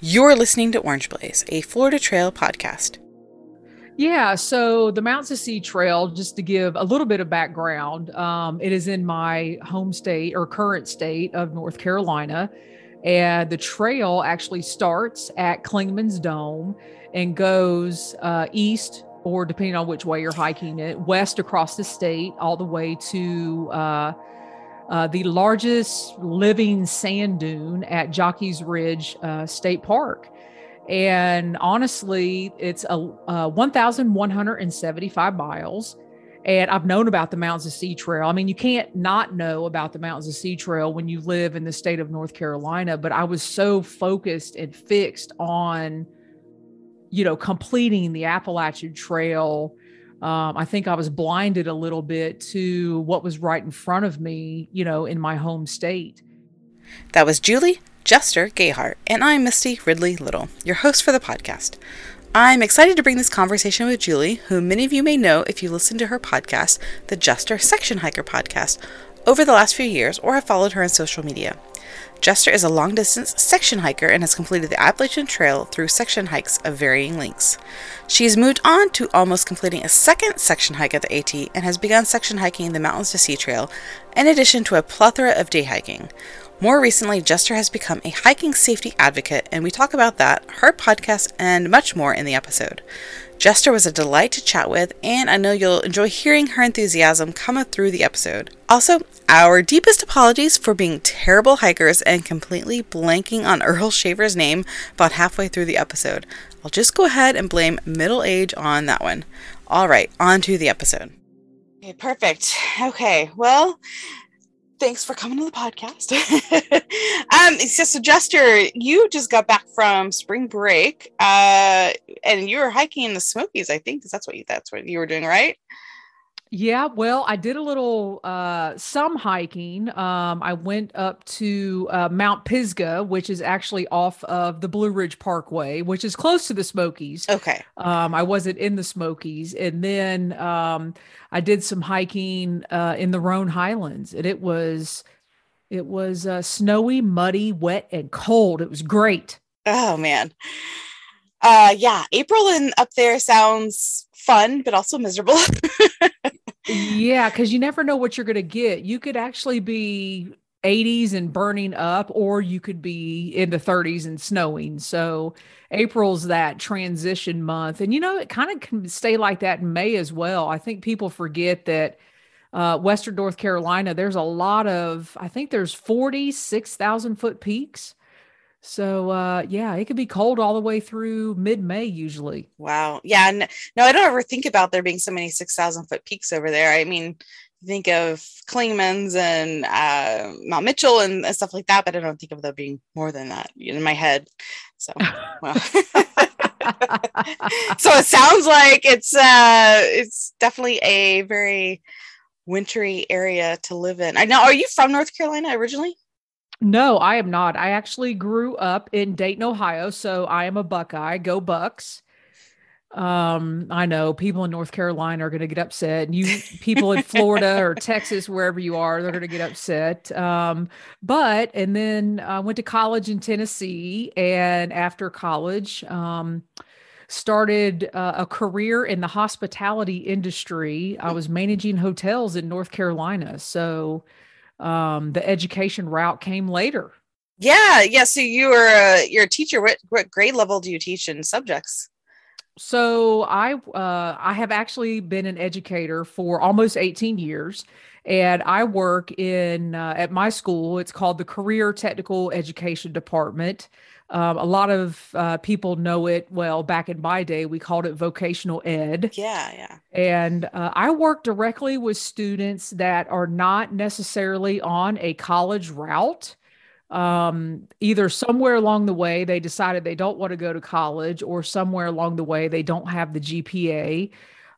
You're listening to Orange Blaze, a Florida Trail podcast. Yeah, so the to Sea Trail, just to give a little bit of background, um, it is in my home state or current state of North Carolina. And the trail actually starts at Clingman's Dome and goes uh, east, or depending on which way you're hiking it, west across the state, all the way to uh, uh, the largest living sand dune at Jockey's Ridge uh, State Park. And honestly, it's a, uh, 1,175 miles. And I've known about the Mountains to Sea Trail. I mean, you can't not know about the Mountains to Sea Trail when you live in the state of North Carolina. But I was so focused and fixed on, you know, completing the Appalachian Trail um, I think I was blinded a little bit to what was right in front of me, you know, in my home state. That was Julie Jester Gayhart, and I'm Misty Ridley Little, your host for the podcast. I'm excited to bring this conversation with Julie, who many of you may know if you listen to her podcast, the Jester Section Hiker podcast, over the last few years or have followed her on social media. Jester is a long distance section hiker and has completed the Appalachian Trail through section hikes of varying lengths. She has moved on to almost completing a second section hike at the AT and has begun section hiking the Mountains to Sea Trail, in addition to a plethora of day hiking. More recently, Jester has become a hiking safety advocate, and we talk about that, her podcast, and much more in the episode. Jester was a delight to chat with, and I know you'll enjoy hearing her enthusiasm come through the episode. Also, our deepest apologies for being terrible hikers and completely blanking on Earl Shaffer's name about halfway through the episode. I'll just go ahead and blame middle age on that one. All right, on to the episode. Okay, perfect. Okay, well, thanks for coming to the podcast. um, so, a Jester. You just got back from spring break, uh, and you were hiking in the Smokies. I think that's what you that's what you were doing, right? Yeah, well, I did a little uh some hiking. Um I went up to uh, Mount Pisgah, which is actually off of the Blue Ridge Parkway, which is close to the Smokies. Okay. Um I wasn't in the Smokies and then um I did some hiking uh in the Roan Highlands and it was it was uh snowy, muddy, wet and cold. It was great. Oh man. Uh yeah, April and up there sounds fun but also miserable. yeah, because you never know what you're going to get. You could actually be 80s and burning up, or you could be in the 30s and snowing. So April's that transition month. And you know, it kind of can stay like that in May as well. I think people forget that uh, Western North Carolina, there's a lot of, I think there's 46,000 foot peaks. So uh yeah, it could be cold all the way through mid-May usually. Wow. Yeah. No, no, I don't ever think about there being so many 6,000 foot peaks over there. I mean, think of Clingman's and uh, Mount Mitchell and, and, stuff like that, but I don't think of there being more than that in my head. So, well. so it sounds like it's uh it's definitely a very wintry area to live in. I know. Are you from North Carolina originally? No, I am not. I actually grew up in Dayton, Ohio, so I am a Buckeye. Go Bucks. Um, I know people in North Carolina are going to get upset, and you people in Florida or Texas, wherever you are, they're going to get upset. Um, but and then I went to college in Tennessee, and after college, um, started uh, a career in the hospitality industry. I was managing hotels in North Carolina, so um, the education route came later. Yeah, yeah. So you were a, you're a teacher. What what grade level do you teach in subjects? So I uh, I have actually been an educator for almost 18 years, and I work in uh, at my school. It's called the Career Technical Education Department. Um, a lot of uh, people know it well. Back in my day, we called it vocational ed. Yeah, yeah. And uh, I work directly with students that are not necessarily on a college route. Um, either somewhere along the way they decided they don't want to go to college, or somewhere along the way they don't have the GPA.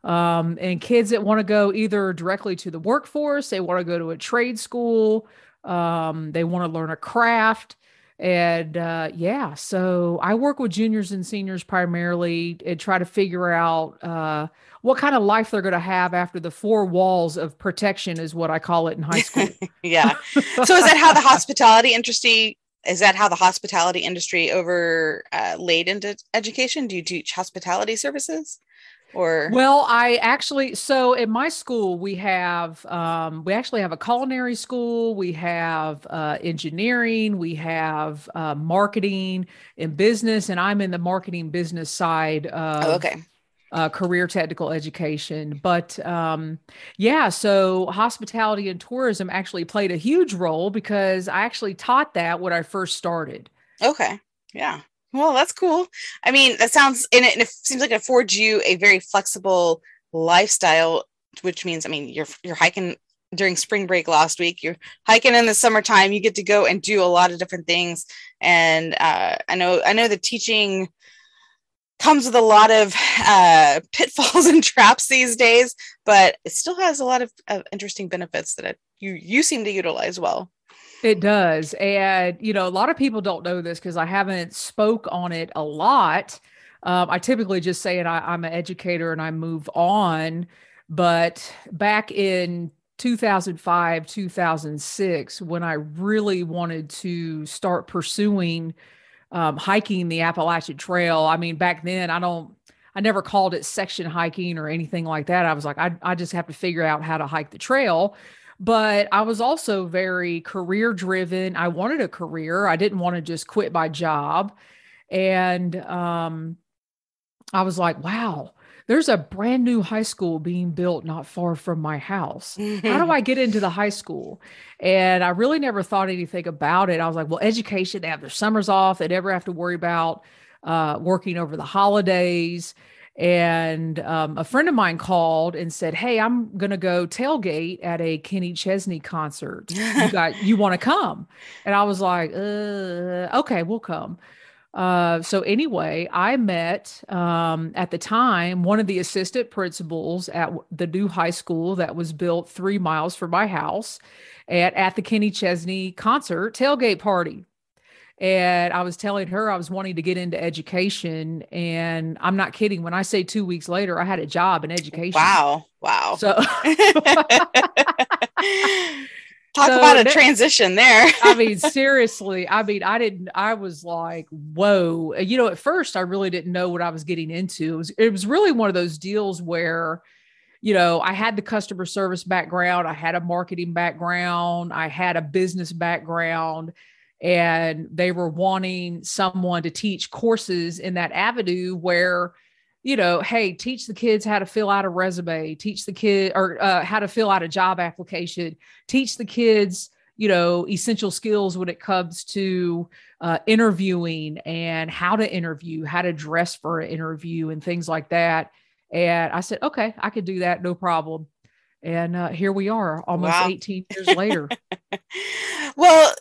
Um, and kids that want to go either directly to the workforce, they want to go to a trade school, um, they want to learn a craft and uh, yeah, so I work with juniors and seniors primarily and try to figure out uh, what kind of life they're going to have after the four walls of protection, is what I call it in high school. yeah. So is that how the hospitality industry is that how the hospitality industry overlaid uh, into education? Do you teach hospitality services? Or? Well i actually so in my school we have um, we actually have a culinary school we have uh, engineering we have uh, marketing and business and i'm in the marketing business side of oh, okay. uh, career technical education but um, yeah so hospitality and tourism actually played a huge role because i actually taught that when i first started. Okay yeah well, that's cool. I mean, that sounds and it, and it seems like it affords you a very flexible lifestyle, which means, I mean, you're you're hiking during spring break last week. You're hiking in the summertime. You get to go and do a lot of different things. And uh, I know I know the teaching comes with a lot of uh, pitfalls and traps these days, but it still has a lot of, of interesting benefits that it, you you seem to utilize well. It does. And, you know, a lot of people don't know this because I haven't spoke on it a lot. Um, I typically just say it, I, I'm an educator and I move on. But back in 2005, 2006, when I really wanted to start pursuing um, hiking the Appalachian Trail, I mean, back then, I don't, I never called it section hiking or anything like that. I was like, I, I just have to figure out how to hike the trail but I was also very career driven. I wanted a career. I didn't want to just quit my job. And um, I was like, wow, there's a brand new high school being built not far from my house. How do I get into the high school? And I really never thought anything about it. I was like, well, education, they have their summers off. They never have to worry about uh, working over the holidays. And um, a friend of mine called and said, "Hey, I'm gonna go tailgate at a Kenny Chesney concert. You got you want to come?" And I was like, uh, "Okay, we'll come." Uh, so anyway, I met um, at the time one of the assistant principals at the new high school that was built three miles from my house, at at the Kenny Chesney concert tailgate party. And I was telling her I was wanting to get into education. And I'm not kidding. When I say two weeks later, I had a job in education. Wow. Wow. So talk so about a transition there. I mean, seriously. I mean, I didn't, I was like, whoa. You know, at first I really didn't know what I was getting into. It was, it was really one of those deals where, you know, I had the customer service background, I had a marketing background, I had a business background and they were wanting someone to teach courses in that avenue where you know hey teach the kids how to fill out a resume teach the kid or uh, how to fill out a job application teach the kids you know essential skills when it comes to uh, interviewing and how to interview how to dress for an interview and things like that. And i said okay i could do that no problem. And uh, here we are almost wow. 18 years later. Well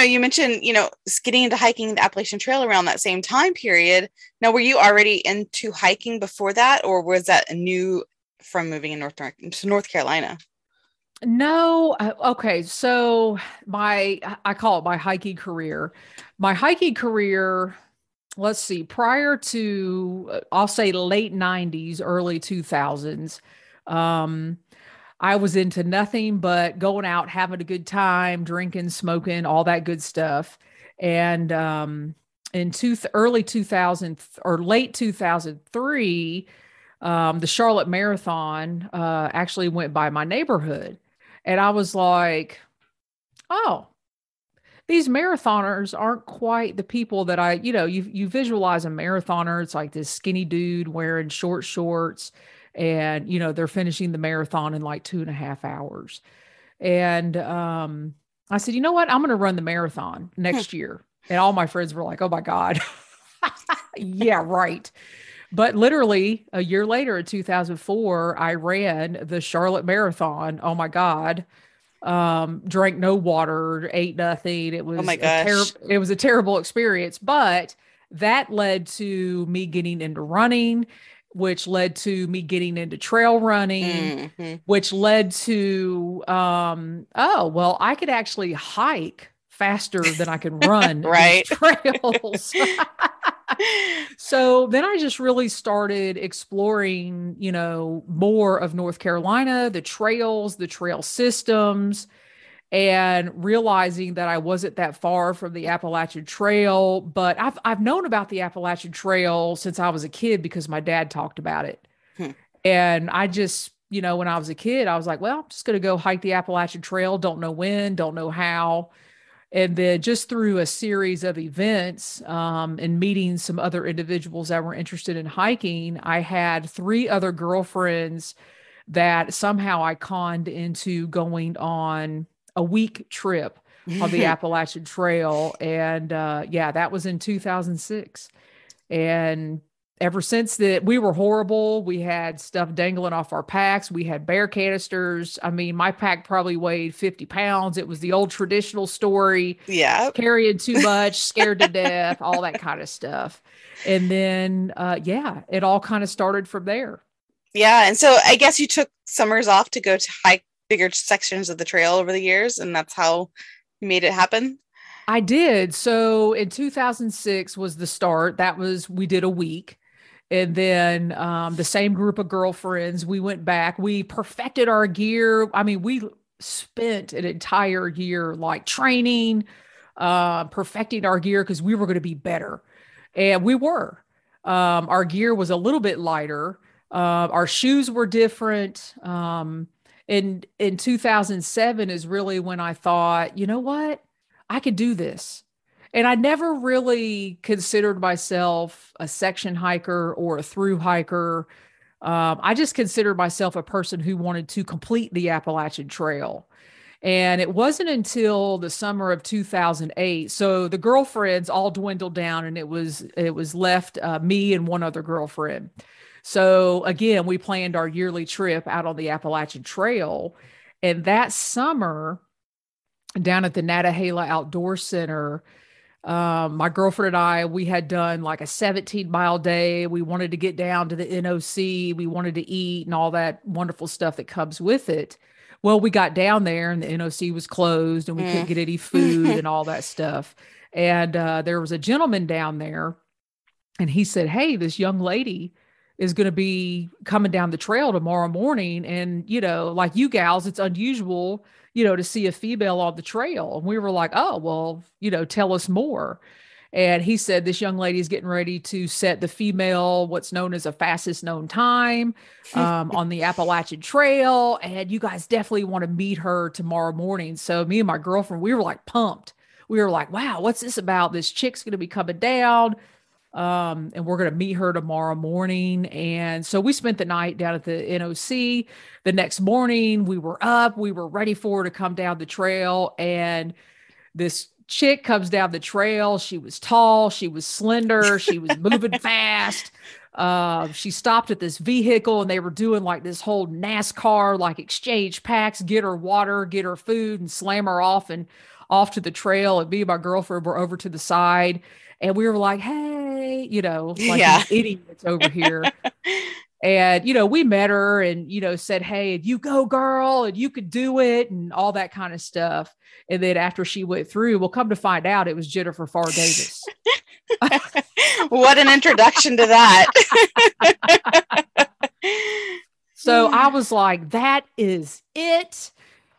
know you mentioned you know getting into hiking the appalachian trail around that same time period. Now were you already into hiking before that or was that new from moving in north to north carolina? No uh, okay so my i call it my hiking career. My hiking career let's see prior to uh, i'll say late 90s early 2000s um I was into nothing but going out, having a good time, drinking, smoking, all that good stuff. And um, in two, early 2000 or late 2003, um, the Charlotte Marathon uh, actually went by my neighborhood. And I was like, oh, these marathoners aren't quite the people that I, you know, you you visualize a marathoner. It's like this skinny dude wearing short shorts and you know they're finishing the marathon in like two and a half hours. And um, i said you know what? I'm going to run the marathon hmm. next year. And all my friends were like oh my god. Yeah right. But literally a year later in 2004 i ran the charlotte marathon. Oh my god. Um drank no water ate nothing. It was oh my gosh. Ter- it was a terrible experience. But that led to me getting into running which led to me getting into trail running, mm-hmm. which led to, um, oh, well, I could actually hike faster than I can run right trails. so then I just really started exploring, you know, more of North Carolina, the trails, the trail systems. And realizing that I wasn't that far from the Appalachian Trail, but I've I've known about the Appalachian Trail since I was a kid because my dad talked about it. Hmm. And I just, you know, when I was a kid, I was like, well, I'm just going to go hike the Appalachian Trail, don't know when, don't know how. And then just through a series of events um, and meeting some other individuals that were interested in hiking, I had three other girlfriends that somehow I conned into going on a week trip on the Appalachian Trail. And uh, yeah, that was in 2006. And ever since that, we were horrible. We had stuff dangling off our packs. We had bear canisters. I mean, my pack probably weighed 50 pounds. It was the old traditional story. Yeah. Carrying too much, scared to death, all that kind of stuff. And then, uh, yeah, it all kind of started from there. Yeah. And so I guess you took summers off to go to hike bigger sections of the trail over the years, and that's how you made it happen? I did. So in 2006 was the start. That was, we did a week. And then um, the same group of girlfriends, we went back. We perfected our gear. I mean, we spent an entire year like training, uh, perfecting our gear because we were going to be better. And we were. Um, our gear was a little bit lighter. Uh, our shoes were different. Um, in in 2007 is really when I thought, you know what? I could do this. And I never really considered myself a section hiker or a through hiker. Um, I just considered myself a person who wanted to complete the Appalachian Trail. And it wasn't until the summer of 2008. So the girlfriends all dwindled down, and it was it was left uh, me and one other girlfriend. So again, we planned our yearly trip out on the Appalachian Trail. And that summer, down at the Nantahala Outdoor Center, um, my girlfriend and I, we had done like a 17 mile day. We wanted to get down to the NOC. We wanted to eat and all that wonderful stuff that comes with it. Well, we got down there and the NOC was closed and we mm. couldn't get any food and all that stuff. And uh, there was a gentleman down there and he said, Hey, this young lady is going to be coming down the trail tomorrow morning. And, you know, like you gals, it's unusual, you know, to see a female on the trail. And we were like, oh, well, you know, tell us more. And he said this young lady is getting ready to set the female, what's known as a fastest known time um, on the Appalachian Trail. And you guys definitely want to meet her tomorrow morning. So me and my girlfriend, we were like pumped. We were like, wow, what's this about? This chick's going to be coming down um, and we're going to meet her tomorrow morning. And so we spent the night down at the NOC. The next morning, we were up, we were ready for her to come down the trail. And this chick comes down the trail. She was tall, she was slender, she was moving fast. Uh, she stopped at this vehicle and they were doing like this whole NASCAR like exchange packs, get her water, get her food, and slam her off and off to the trail. And me and my girlfriend were over to the side and we were like, hey, you know, like yeah. idiots over here. and, you know, we met her and, you know, said, hey, you go, girl, and you could do it and all that kind of stuff. And then after she went through, we'll come to find out it was Jennifer Pharr Davis. what an introduction to that. so I was like, that is it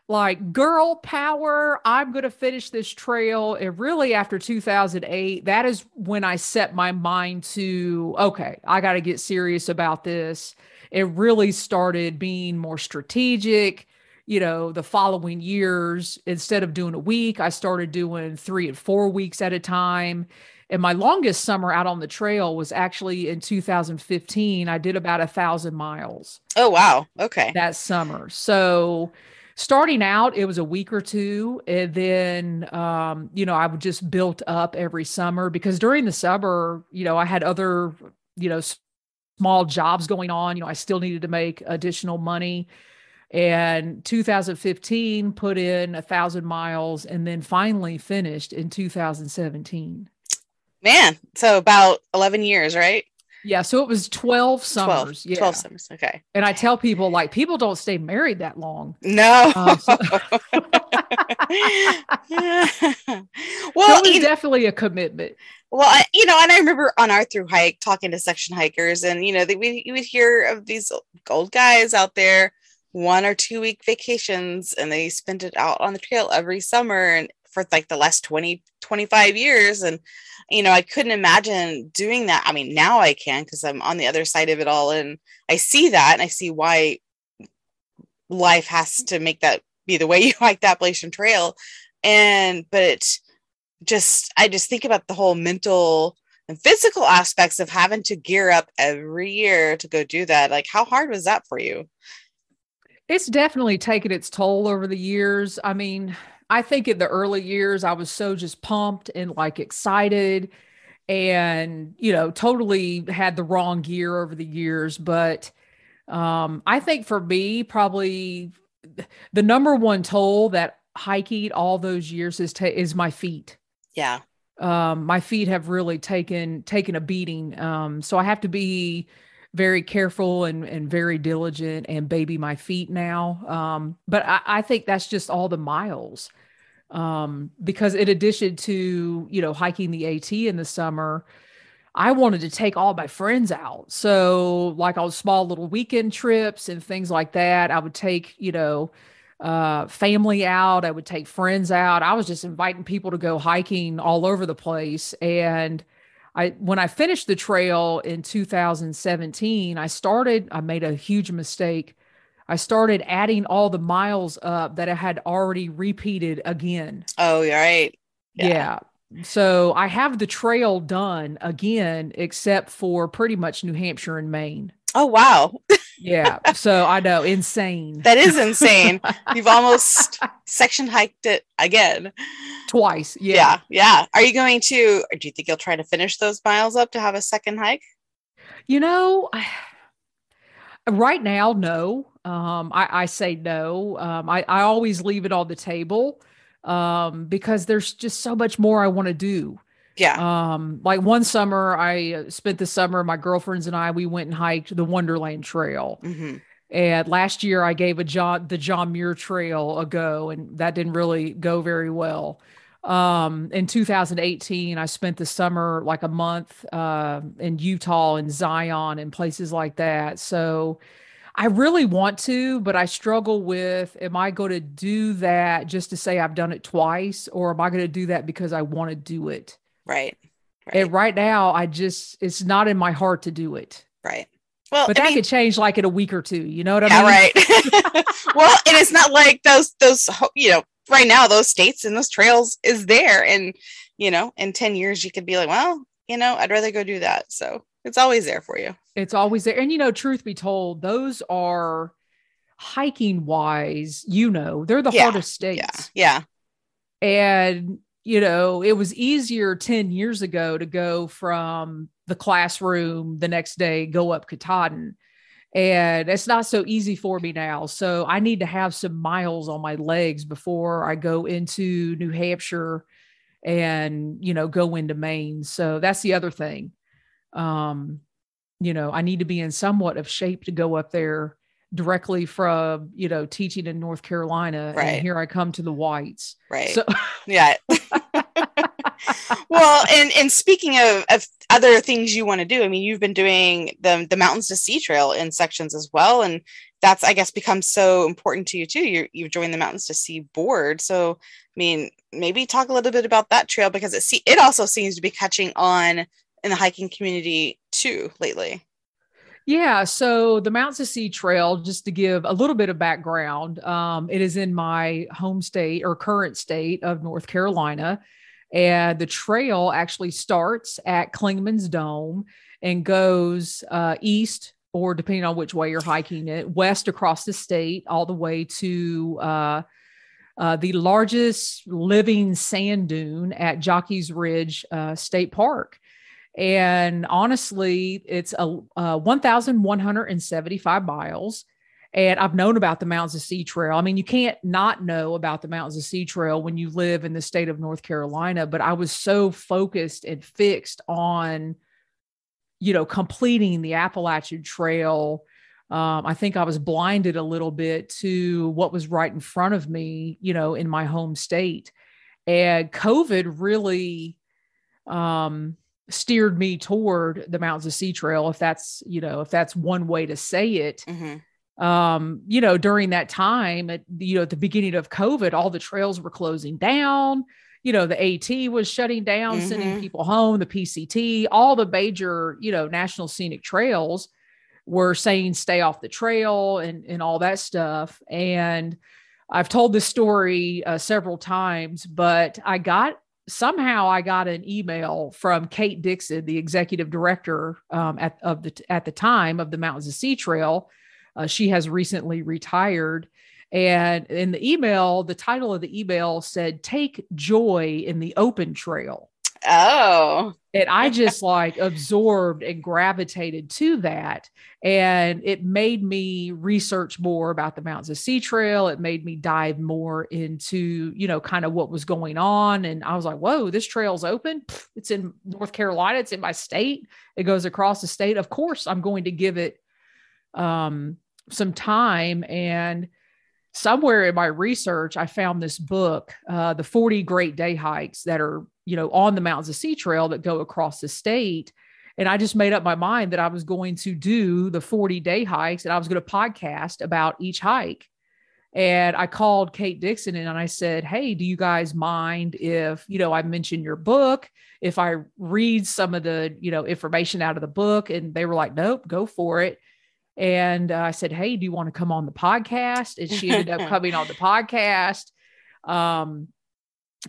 like girl power i'm going to finish this trail. And really after 2008 that is when i set my mind to okay i got to get serious about this. It really started being more strategic you know the following years instead of doing a week i started doing three and four weeks at a time. And my longest summer out on the trail was actually in 2015 i did about a thousand miles oh wow. Okay. that summer. So starting out it was a week or two and then um, you know i would just built up every summer because during the summer you know i had other you know small jobs going on you know i still needed to make additional money. And 2015 put in a thousand miles and then finally finished in 2017 man so about 11 years right yeah, so it was 12 summers. 12, yeah. 12 summers. Okay. And I tell people like people don't stay married that long. No. Uh, so- well, so it was definitely a commitment. Well, I, you know, and I remember on our through hike talking to section hikers, and you know, they, we you would hear of these old guys out there one or two week vacations and they spent it out on the trail every summer and for like the last 20 25 years and you know i couldn't imagine doing that. I mean now i can because i'm on the other side of it all and i see that and i see why life has to make that be the way you hike the appalachian trail. And but just i just think about the whole mental and physical aspects of having to gear up every year to go do that. Like how hard was that for you? It's definitely taken its toll over the years. I mean I think in the early years, I was so just pumped and like excited and, you know, totally had the wrong gear over the years. But um, I think for me, probably the number one toll that hiking all those years is, ta- is my feet. Yeah. Um, my feet have really taken, taken a beating. Um, so I have to be, very careful and, and very diligent and baby my feet now. Um, but I, I, think that's just all the miles. Um, because in addition to, you know, hiking the AT in the summer, I wanted to take all my friends out. So, like on small little weekend trips and things like that, I would take, you know, uh, family out. I would take friends out. I was just inviting people to go hiking all over the place. And I when I finished the trail in 2017, I started, I made a huge mistake. I started adding all the miles up that I had already repeated again. Oh, right. Yeah. yeah. So I have the trail done again, except for pretty much New Hampshire and Maine. Oh, wow. yeah. So I know, insane. That is insane. You've almost section hiked it again twice. Yeah. yeah. Yeah. Are you going to, do you think you'll try to finish those miles up to have a second hike? You know, right now, no. Um, I, I say no. Um, I, I always leave it on the table um, because there's just so much more I want to do. Yeah. Um, like one summer, I uh, spent the summer, my girlfriends and I, we went and hiked the Wonderland Trail. Mm-hmm. And last year, I gave a John the John Muir Trail a go, and that didn't really go very well um in 2018 i spent the summer like a month uh in utah and zion and places like that so i really want to but i struggle with am i going to do that just to say i've done it twice or am i going to do that because i want to do it right, right and right now i just it's not in my heart to do it right well, but I that mean, could change like in a week or two. You know what I yeah, mean? right. well, and it's not like those those you know right now those states and those trails is there. And you know in 10 years you could be like well you know i'd rather go do that. So it's always there for you. It's always there. And you know truth be told those are hiking wise you know they're the yeah, hardest states. Yeah, yeah. And you know it was easier 10 years ago to go from the classroom the next day go up katahdin and it's not so easy for me now. So I need to have some miles on my legs before I go into New Hampshire and, you know, go into Maine. So that's the other thing. Um, you know, I need to be in somewhat of shape to go up there directly from, you know, teaching in North Carolina. Right. And here I come to the whites. Right. So yeah. well, and and speaking of, of other things you want to do, I mean, you've been doing the the Mountains to Sea Trail in sections as well, and that's I guess becomes so important to you too. You you've joined the Mountains to Sea board, so I mean, maybe talk a little bit about that trail because it see it also seems to be catching on in the hiking community too lately. Yeah, so the Mountains to Sea Trail, just to give a little bit of background, um, it is in my home state or current state of North Carolina. And the trail actually starts at Clingman's Dome and goes uh, east, or depending on which way you're hiking it, west across the state, all the way to uh, uh, the largest living sand dune at Jockey's Ridge uh, State Park. And honestly, it's a, a 1,175 miles. And I've known about the Mountains to Sea Trail. I mean, you can't not know about the Mountains to Sea Trail when you live in the state of North Carolina, but I was so focused and fixed on, you know, completing the Appalachian Trail. Um, I think I was blinded a little bit to what was right in front of me, you know, in my home state. And COVID really um, steered me toward the Mountains to Sea Trail, if that's, you know, if that's one way to say it. Mm-hmm um, you know, during that time, at, you know, at the beginning of COVID, all the trails were closing down. You know, the AT was shutting down, mm-hmm. sending people home, the PCT, all the major, you know, national scenic trails were saying stay off the trail and, and all that stuff. And I've told this story uh, several times, but I got somehow I got an email from Kate Dixon, the executive director um, at of the at the time of the Mountains to Sea Trail. Uh, she has recently retired. And in the email, the title of the email said, Take joy in the open trail. Oh. And I just like absorbed and gravitated to that. And it made me research more about the Mountains to Sea Trail. It made me dive more into, you know, kind of what was going on. And I was like, whoa, this trail's open. It's in North Carolina. It's in my state. It goes across the state. Of course, I'm going to give it um, some time. And somewhere in my research, I found this book, uh, The 40 Great Day Hikes that are, you know, on the Mountains to Sea Trail that go across the state. And I just made up my mind that I was going to do the 40 day hikes and I was going to podcast about each hike. And I called Kate Dixon and I said, Hey, do you guys mind if, you know, I mention your book, if I read some of the, you know, information out of the book? And they were like, Nope, go for it. And uh, I said, Hey, do you want to come on the podcast? And she ended up coming on the podcast. Um,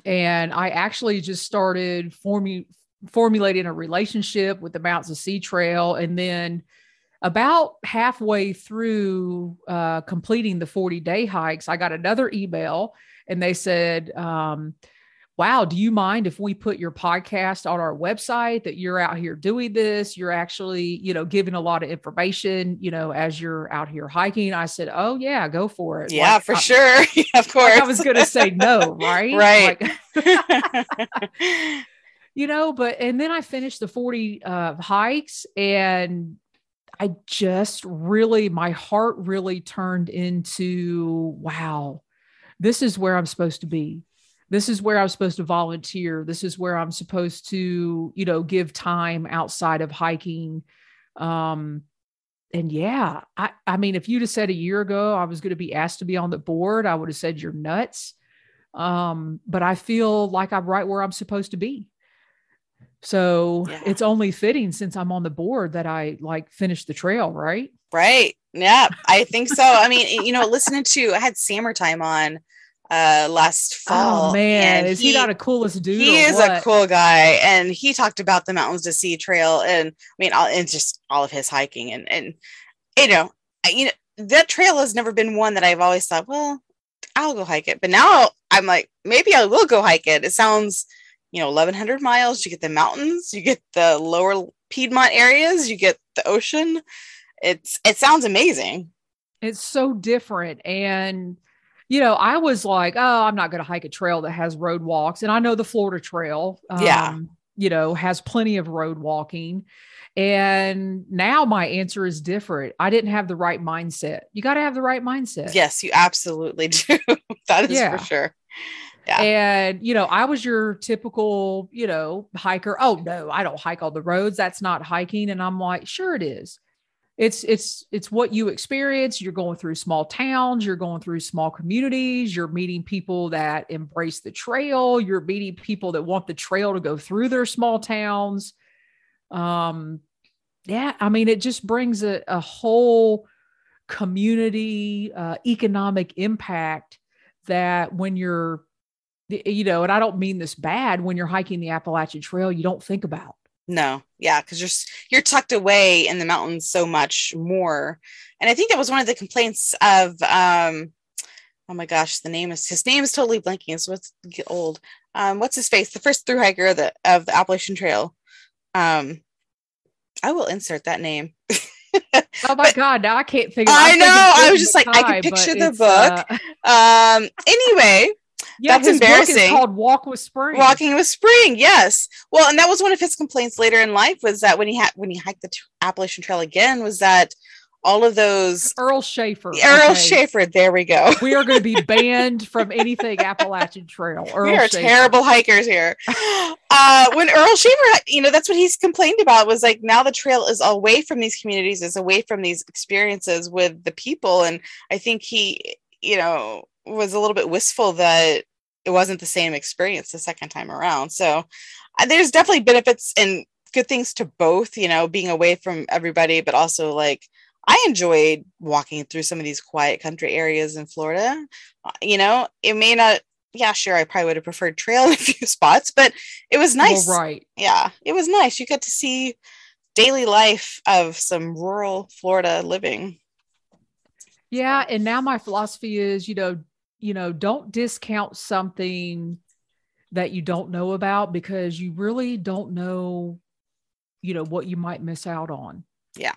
and I actually just started forming, formulating a relationship with the Mountains to Sea Trail. And then about halfway through uh, completing the 40 day hikes, I got another email and they said, um, wow, do you mind if we put your podcast on our website that you're out here doing this? You're actually, you know, giving a lot of information, you know, as you're out here hiking. I said, oh, yeah, go for it. Yeah, like, for I, sure. of course. Like I was going to say no, right? right. Like, you know, but, and then I finished the 40 uh, hikes and I just really, my heart really turned into, wow, this is where I'm supposed to be this is where I'm supposed to volunteer. This is where I'm supposed to, you know, give time outside of hiking. Um, and yeah, I, I mean, if you'd have said a year ago I was going to be asked to be on the board, I would have said you're nuts. Um, but I feel like I'm right where I'm supposed to be. So yeah. it's only fitting since I'm on the board that I like finish the trail, right? Right. Yeah, I think so. I mean, you know, listening to I had Samertime on uh last fall. Oh man, is he, he, not a coolest dude? He is what? a cool guy, and he talked about the Mountains to Sea Trail, and I mean, all, and just all of his hiking, and and you know, you know that trail has never been one that I've always thought, well, I'll go hike it, but now I'm like, maybe I will go hike it. It sounds, you know, 1100 miles. You get the mountains, you get the lower Piedmont areas, you get the ocean. It's it sounds amazing. It's so different, and you know, I was like, oh, I'm not going to hike a trail that has road walks. And I know the Florida Trail, um, yeah, you know, has plenty of road walking. And now my answer is different. I didn't have the right mindset. You got to have the right mindset. Yes, you absolutely do. that is yeah. for sure. Yeah. And, you know, I was your typical, you know, hiker. Oh, no, I don't hike all the roads. That's not hiking. And I'm like, sure it is it's it's it's what you experience. You're going through small towns. You're going through small communities. You're meeting people that embrace the trail. You're meeting people that want the trail to go through their small towns. Um yeah i mean it just brings a, a whole community uh, economic impact that when you're you know and i don't mean this bad. When you're hiking the appalachian trail you don't think about no, yeah, because you're you're tucked away in the mountains so much more, and I think that was one of the complaints of um, oh my gosh, the name is his name is totally blanking. So it's old. Um, what's his face? The first through hiker of the of the Appalachian Trail. Um, I will insert that name. oh my but, god! Now I can't figure. Out. I know. I was just like, I can picture the book. Uh... Um. Anyway, yeah, that's embarrassing. called Walk with Spring. Walking with Spring, yes. Well, and that was one of his complaints later in life was that when he had when he hiked the Appalachian Trail again was that all of those Earl Shaffer. Earl okay. Shaffer. There we go. we are going to be banned from anything Appalachian Trail. Earl we are Shaffer. terrible hikers here. Uh, when Earl Shaffer, you know, that's what he's complained about was like now the trail is away from these communities, is away from these experiences with the people, and I think he, you know, was a little bit wistful that it wasn't the same experience the second time around. So uh, there's definitely benefits and good things to both, you know, being away from everybody, but also like I enjoyed walking through some of these quiet country areas in Florida. Uh, you know, it may not, yeah, sure, I probably would have preferred trail in a few spots, but it was nice. Well, right. Yeah, it was nice. You get to see daily life of some rural Florida living. Yeah. And now my philosophy is, you know, you know, don't discount something that you don't know about because you really don't know, you know, what you might miss out on. Yeah.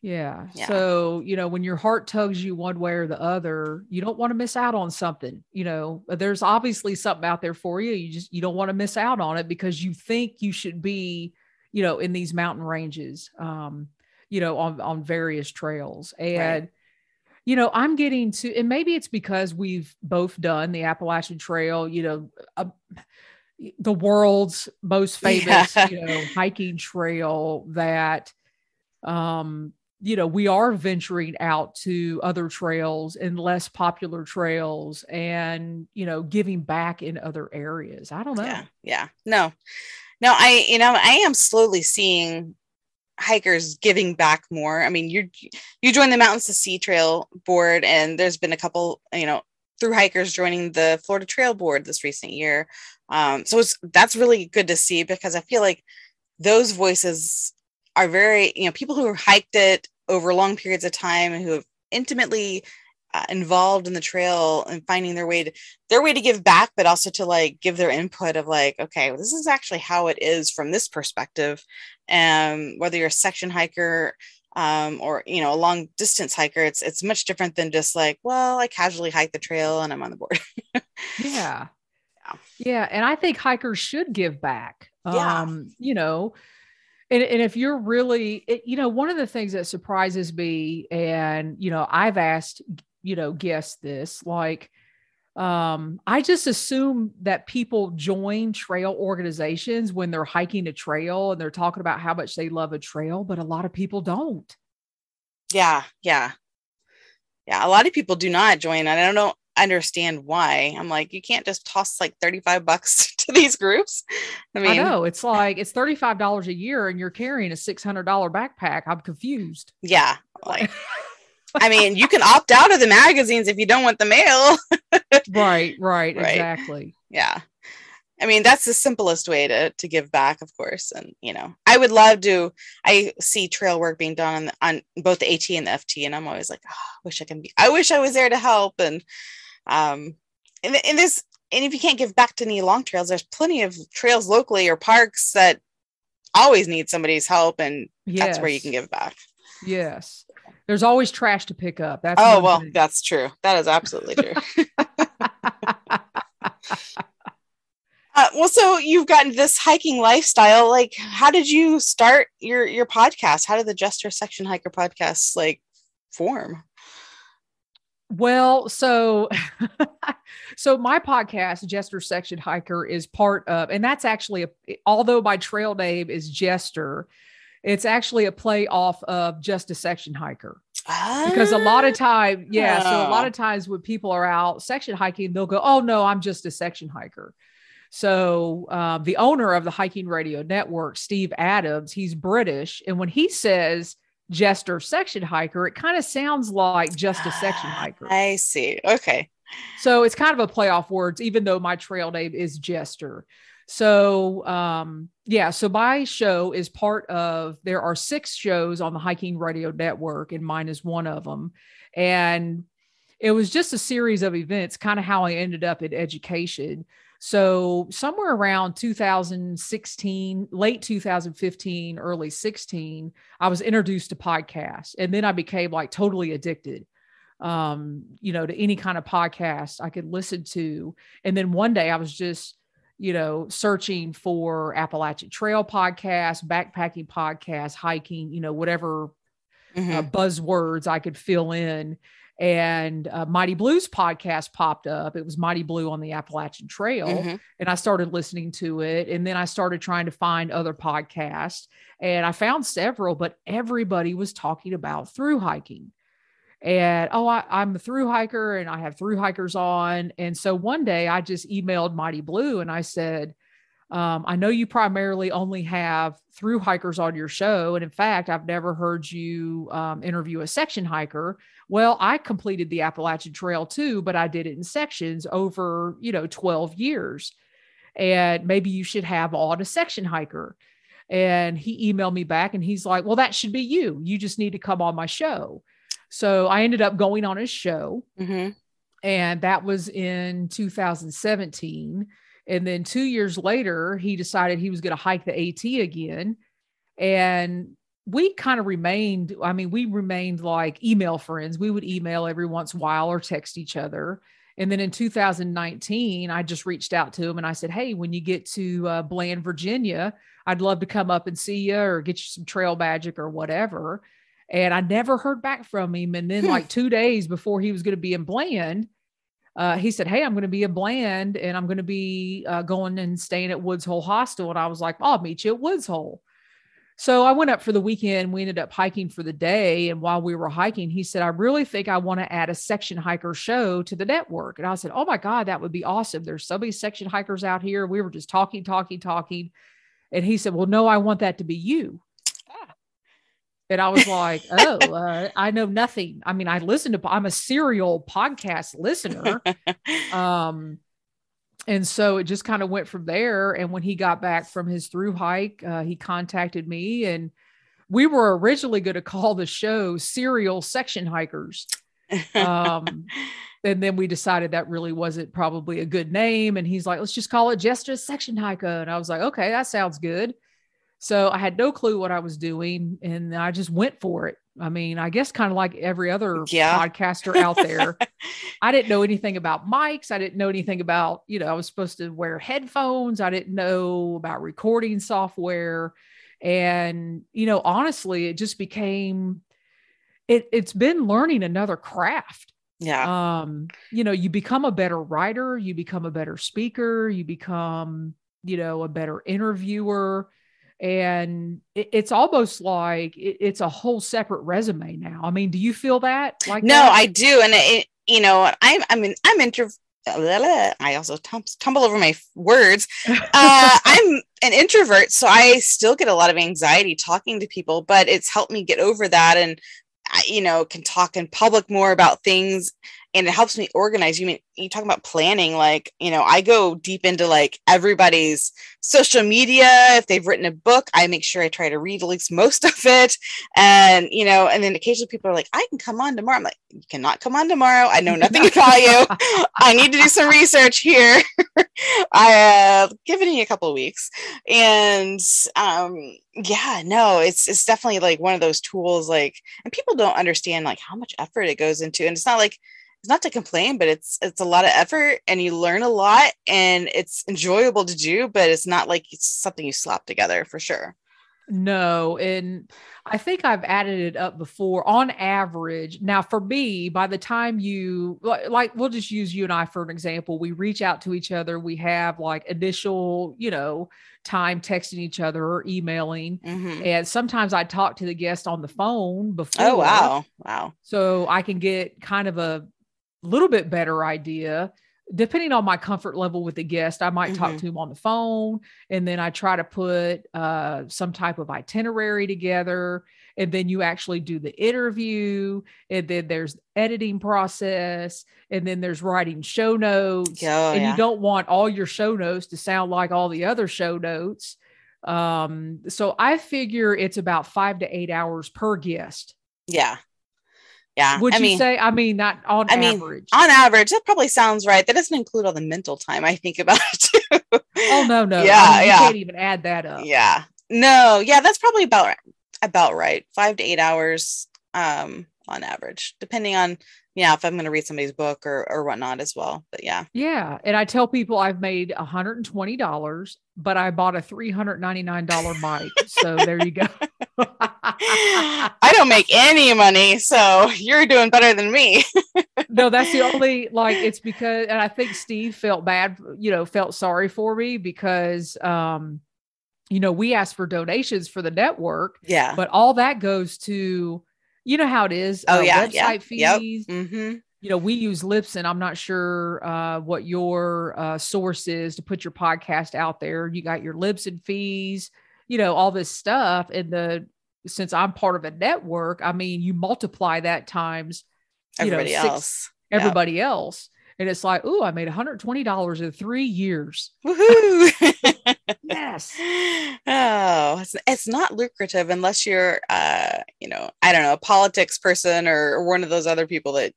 Yeah. yeah. So, you know, when your heart tugs you one way or the other, you don't want to miss out on something. You know, there's obviously something out there for you. You just you don't want to miss out on it because you think you should be, you know, in these mountain ranges, um, you know, on on various trails. And right. You know, I'm getting to and maybe it's because we've both done the Appalachian Trail, you know, uh, the world's most famous, yeah. you know, hiking trail that um you know, we are venturing out to other trails and less popular trails and, you know, giving back in other areas. I don't know. Yeah. Yeah. No, no, I, you know, I am slowly seeing hikers giving back more. I mean, you you joined the Mountains to Sea Trail board, and there's been a couple, you know, through hikers joining the Florida Trail board this recent year. Um, so it's that's really good to see because I feel like those voices are very, you know, people who hiked it over long periods of time and who have intimately involved in the trail and finding their way to their way to give back but also to like give their input of like okay well, this is actually how it is from this perspective. And um, whether you're a section hiker um, or you know a long distance hiker it's it's much different than just like well i casually hike the trail and i'm on the board. Yeah. Yeah. Yeah and i think hikers should give back yeah. um you know and, and if you're really, it, you know, one of the things that surprises me, and, you know, I've asked, you know, guests this, like, um, I just assume that people join trail organizations when they're hiking a trail and they're talking about how much they love a trail, but a lot of people don't. Yeah, yeah. Yeah, a lot of people do not join. I don't know understand why. I'm like, you can't just toss like 35 bucks to these groups. I mean, I know it's like it's $35 a year and you're carrying a $600 backpack. I'm confused. Yeah. Like, I mean, you can opt out of the magazines if you don't want the mail. right, right, right, exactly. Yeah. I mean, that's the simplest way to to give back, of course. And you know, I would love to. I see trail work being done on, on both the AT and the FT, and I'm always like, oh, I wish I can be. I wish I was there to help. And um, and, and this, and if you can't give back to any long trails, there's plenty of trails locally or parks that always need somebody's help, and yes. that's where you can give back. Yes, there's always trash to pick up. That's oh well, thing. that's true. That is absolutely true. Uh, well, so you've gotten this hiking lifestyle. Like, how did you start your your podcast? How did the Jester Section Hiker podcast like form? Well, so so my podcast, Jester Section Hiker, is part of, and that's actually a, although my trail name is Jester, it's actually a play off of just a section hiker. Because a lot of time, yeah. So a lot of times when people are out section hiking, they'll go, "Oh no, I'm just a section hiker." So uh, the owner of the Hiking Radio Network, Steve Adams, he's British, and when he says jester section hiker, it kind of sounds like just a section hiker. I see. Okay. So it's kind of a play off words, even though my trail name is Jester. So um, yeah, so my show is part of there are six shows on the Hiking Radio Network, and mine is one of them. And it was just a series of events, kind of how I ended up in education. So, somewhere around 2016, late 2015, early 16, I was introduced to podcasts. And then I became like totally addicted, um, you know, to any kind of podcast I could listen to. And then one day I was just, you know, searching for Appalachian Trail podcasts, backpacking podcasts, hiking, you know, whatever mm-hmm. uh, buzzwords I could fill in. And uh, Mighty Blues podcast popped up. It was Mighty Blue on the Appalachian Trail. Mm-hmm. And I started listening to it. And then I started trying to find other podcasts. And I found several, but everybody was talking about through hiking and oh I, am a through hiker and i have through hikers on. And so one day i just emailed mighty blue and i said um, i know you primarily only have through hikers on your show and in fact i've never heard you um, interview a section hiker. Well i completed the appalachian trail too but i did it in sections over you know 12 years. And maybe you should have on a section hiker. And he emailed me back and he's like well that should be you. You just need to come on my show so I ended up going on his show. Mm-hmm. And that was in 2017. And then two years later, he decided he was going to hike the AT again. And we kind of remained, I mean, we remained like email friends. We would email every once in a while or text each other. And then in 2019, I just reached out to him and I said, Hey, when you get to uh, Bland, Virginia, I'd love to come up and see you or get you some trail magic or whatever. And I never heard back from him. And then, hmm. like two days before he was going to be in Bland, uh, he said, Hey, I'm going to be in Bland and I'm going to be uh, going and staying at Woods Hole Hostel. And I was like, I'll meet you at Woods Hole. So I went up for the weekend. We ended up hiking for the day. And while we were hiking, he said, I really think I want to add a section hiker show to the network. And I said, Oh my God, that would be awesome. There's so many section hikers out here. We were just talking, talking, talking. And he said, Well, no, I want that to be you. And I was like, oh, uh, I know nothing. I mean, I listen to, I'm a serial podcast listener. um, and so it just kind of went from there. And when he got back from his through hike, uh, he contacted me and we were originally going to call the show Serial Section Hikers. Um, and then we decided that really wasn't probably a good name. And he's like, let's just call it just a section hiker. And I was like, okay, that sounds good. So I had no clue what I was doing and I just went for it. I mean, I guess kind of like every other yeah. podcaster out there. I didn't know anything about mics. I didn't know anything about, you know, I was supposed to wear headphones. I didn't know about recording software. And, you know, honestly, it just became it it's been learning another craft. Yeah. Um, you know, you become a better writer, you become a better speaker, you become, you know, a better interviewer and it, it's almost like it, it's a whole separate resume now. I mean, do you feel that? Like no, that? I do, and it, you know, I'm I mean I'm intro. I also tumble over my words. Uh, I'm an introvert, so I still get a lot of anxiety talking to people, but it's helped me get over that and you know can talk in public more about things and it helps me organize. You mean you talk about planning, like, you know, I go deep into like everybody's social media. If they've written a book, I make sure I try to read at least most of it. And, you know, and then occasionally people are like, I can come on tomorrow. I'm like, you cannot come on tomorrow. I know nothing about you. I need to do some research here. I have given you a couple of weeks. And um, yeah, no, it's it's definitely like one of those tools, like, and people don't understand like how much effort it goes into. And it's not like it's not to complain, but it's it's a lot of effort and you learn a lot and it's enjoyable to do, but it's not like it's something you slap together for sure. No, and I think I've added it up before on average. Now, for me, by the time you like, we'll just use you and I for an example. We reach out to each other, we have like initial, you know, time texting each other or emailing. Mm-hmm. And sometimes I talk to the guest on the phone before. Oh, wow. Wow. So I can get kind of a little bit better idea depending on my comfort level with the guest i might mm-hmm. talk to him on the phone and then i try to put uh, some type of itinerary together and then you actually do the interview and then there's editing process and then there's writing show notes oh, and yeah. you don't want all your show notes to sound like all the other show notes um, so i figure it's about five to eight hours per guest yeah yeah. Would I you mean, say? I mean, not on I average. On average, that probably sounds right. That doesn't include all the mental time I think about it too. Oh no, no. Yeah, I mean, yeah. You can't even add that up. Yeah. No. Yeah, that's probably about about right. Five to eight hours, um, on average, depending on yeah if I'm going to read somebody's book or or whatnot as well. But yeah. Yeah, and I tell people I've made 120 dollars, but I bought a 399 dollar mic. so there you go. I don't make any money, so you're doing better than me. no, that's the only like it's because and I think Steve felt bad, you know, felt sorry for me because um you know, we asked for donations for the network. Yeah. But all that goes to you know how it is. Oh uh, yeah, website yeah. fees. Yep. Mm-hmm. You know, we use Libsyn. I'm not sure uh, what your uh, source is to put your podcast out there. You got your Libsyn fees, you know, all this stuff. And the since I'm part of a network, I mean, you multiply that times everybody know, else. everybody yep. else. And it's like, oh, I made $120 in three years. Woohoo! yes. Oh, it's, it's not lucrative unless you're, uh, you know, I don't know, a politics person or, or one of those other people that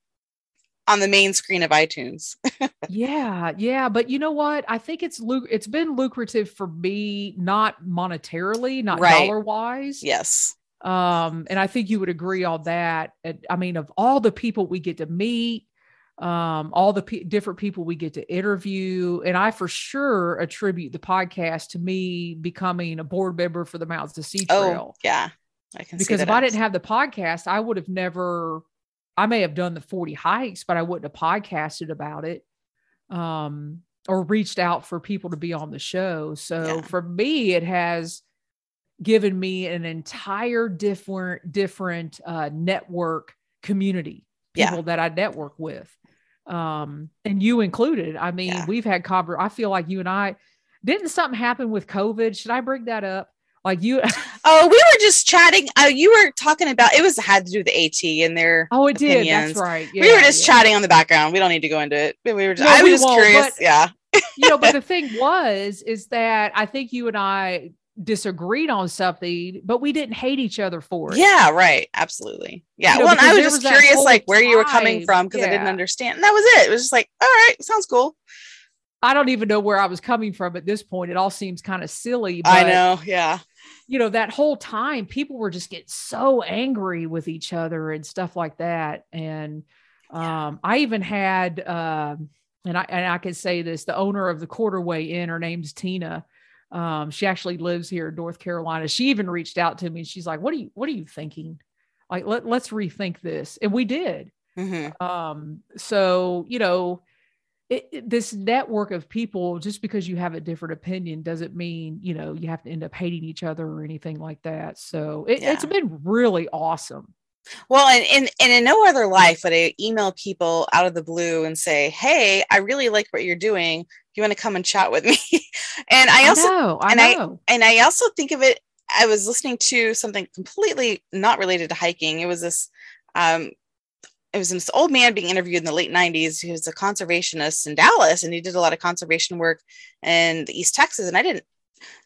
on the main screen of iTunes. yeah, yeah, but you know what? I think it's luc- it's been lucrative for me not monetarily, not right. dollar wise. Yes. Um and I think you would agree on that. I mean of all the people we get to meet, um all the p- different people we get to interview and I for sure attribute the podcast to me becoming a board member for the Mountains to Sea oh, Trail. Oh, yeah. I can because if I didn't have the podcast, I would have never I may have done the 40 hikes, but I wouldn't have podcasted about it um, or reached out for people to be on the show. So yeah. for me, it has given me an entire different, different uh, network community, people yeah. that I network with. Um, and you included. I mean, yeah. we've had cover. I feel like you and I didn't something happen with COVID. Should I bring that up? Like you Oh, we were just chatting. Uh, you were talking about it was had to do with the AT and their Oh, it opinions. did. That's right. Yeah, we were just yeah. chatting on the background. We don't need to go into it. We were just no, I was just curious. But, yeah. you know, but the thing was is that I think you and I disagreed on something, but we didn't hate each other for it. Yeah, right. Absolutely. Yeah. You know, well, I was just was curious like where time. you were coming from because yeah. I didn't understand. And that was it. It was just like, all right, sounds cool. I don't even know where I was coming from at this point. It all seems kind of silly. But, I know. Yeah. You know, that whole time people were just getting so angry with each other and stuff like that. And um, I even had, uh, and I and I can say this, the owner of the Quarterway Inn, her name's Tina. Um, she actually lives here in North Carolina. She even reached out to me and she's like, "What are you What are you thinking? Like, let let's rethink this." And we did. Mm-hmm. Um, so you know, it, it, this network of people, just because you have a different opinion, doesn't mean you know you have to end up hating each other or anything like that. So it, yeah. it's been really awesome. Well, and, and and in no other life would I email people out of the blue and say, "Hey, I really like what you're doing. Do you want to come and chat with me?" and I also I know, I and know. I and I also think of it. I was listening to something completely not related to hiking. It was this um, it was this old man being interviewed in the late 90s he was a conservationist in dallas and he did a lot of conservation work in the east texas and i didn't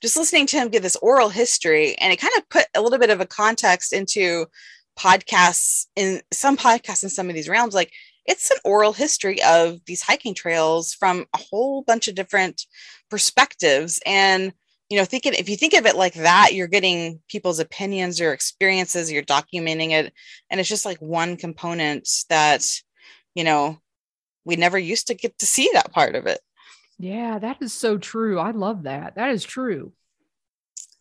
just listening to him give this oral history and it kind of put a little bit of a context into podcasts in some podcasts in some of these realms like it's an oral history of these hiking trails from a whole bunch of different perspectives and you know thinking if you think of it like that you're getting people's opinions or experiences you're documenting it and it's just like one component that you know we never used to get to see that part of it. Yeah that is so true. I love that. That is true.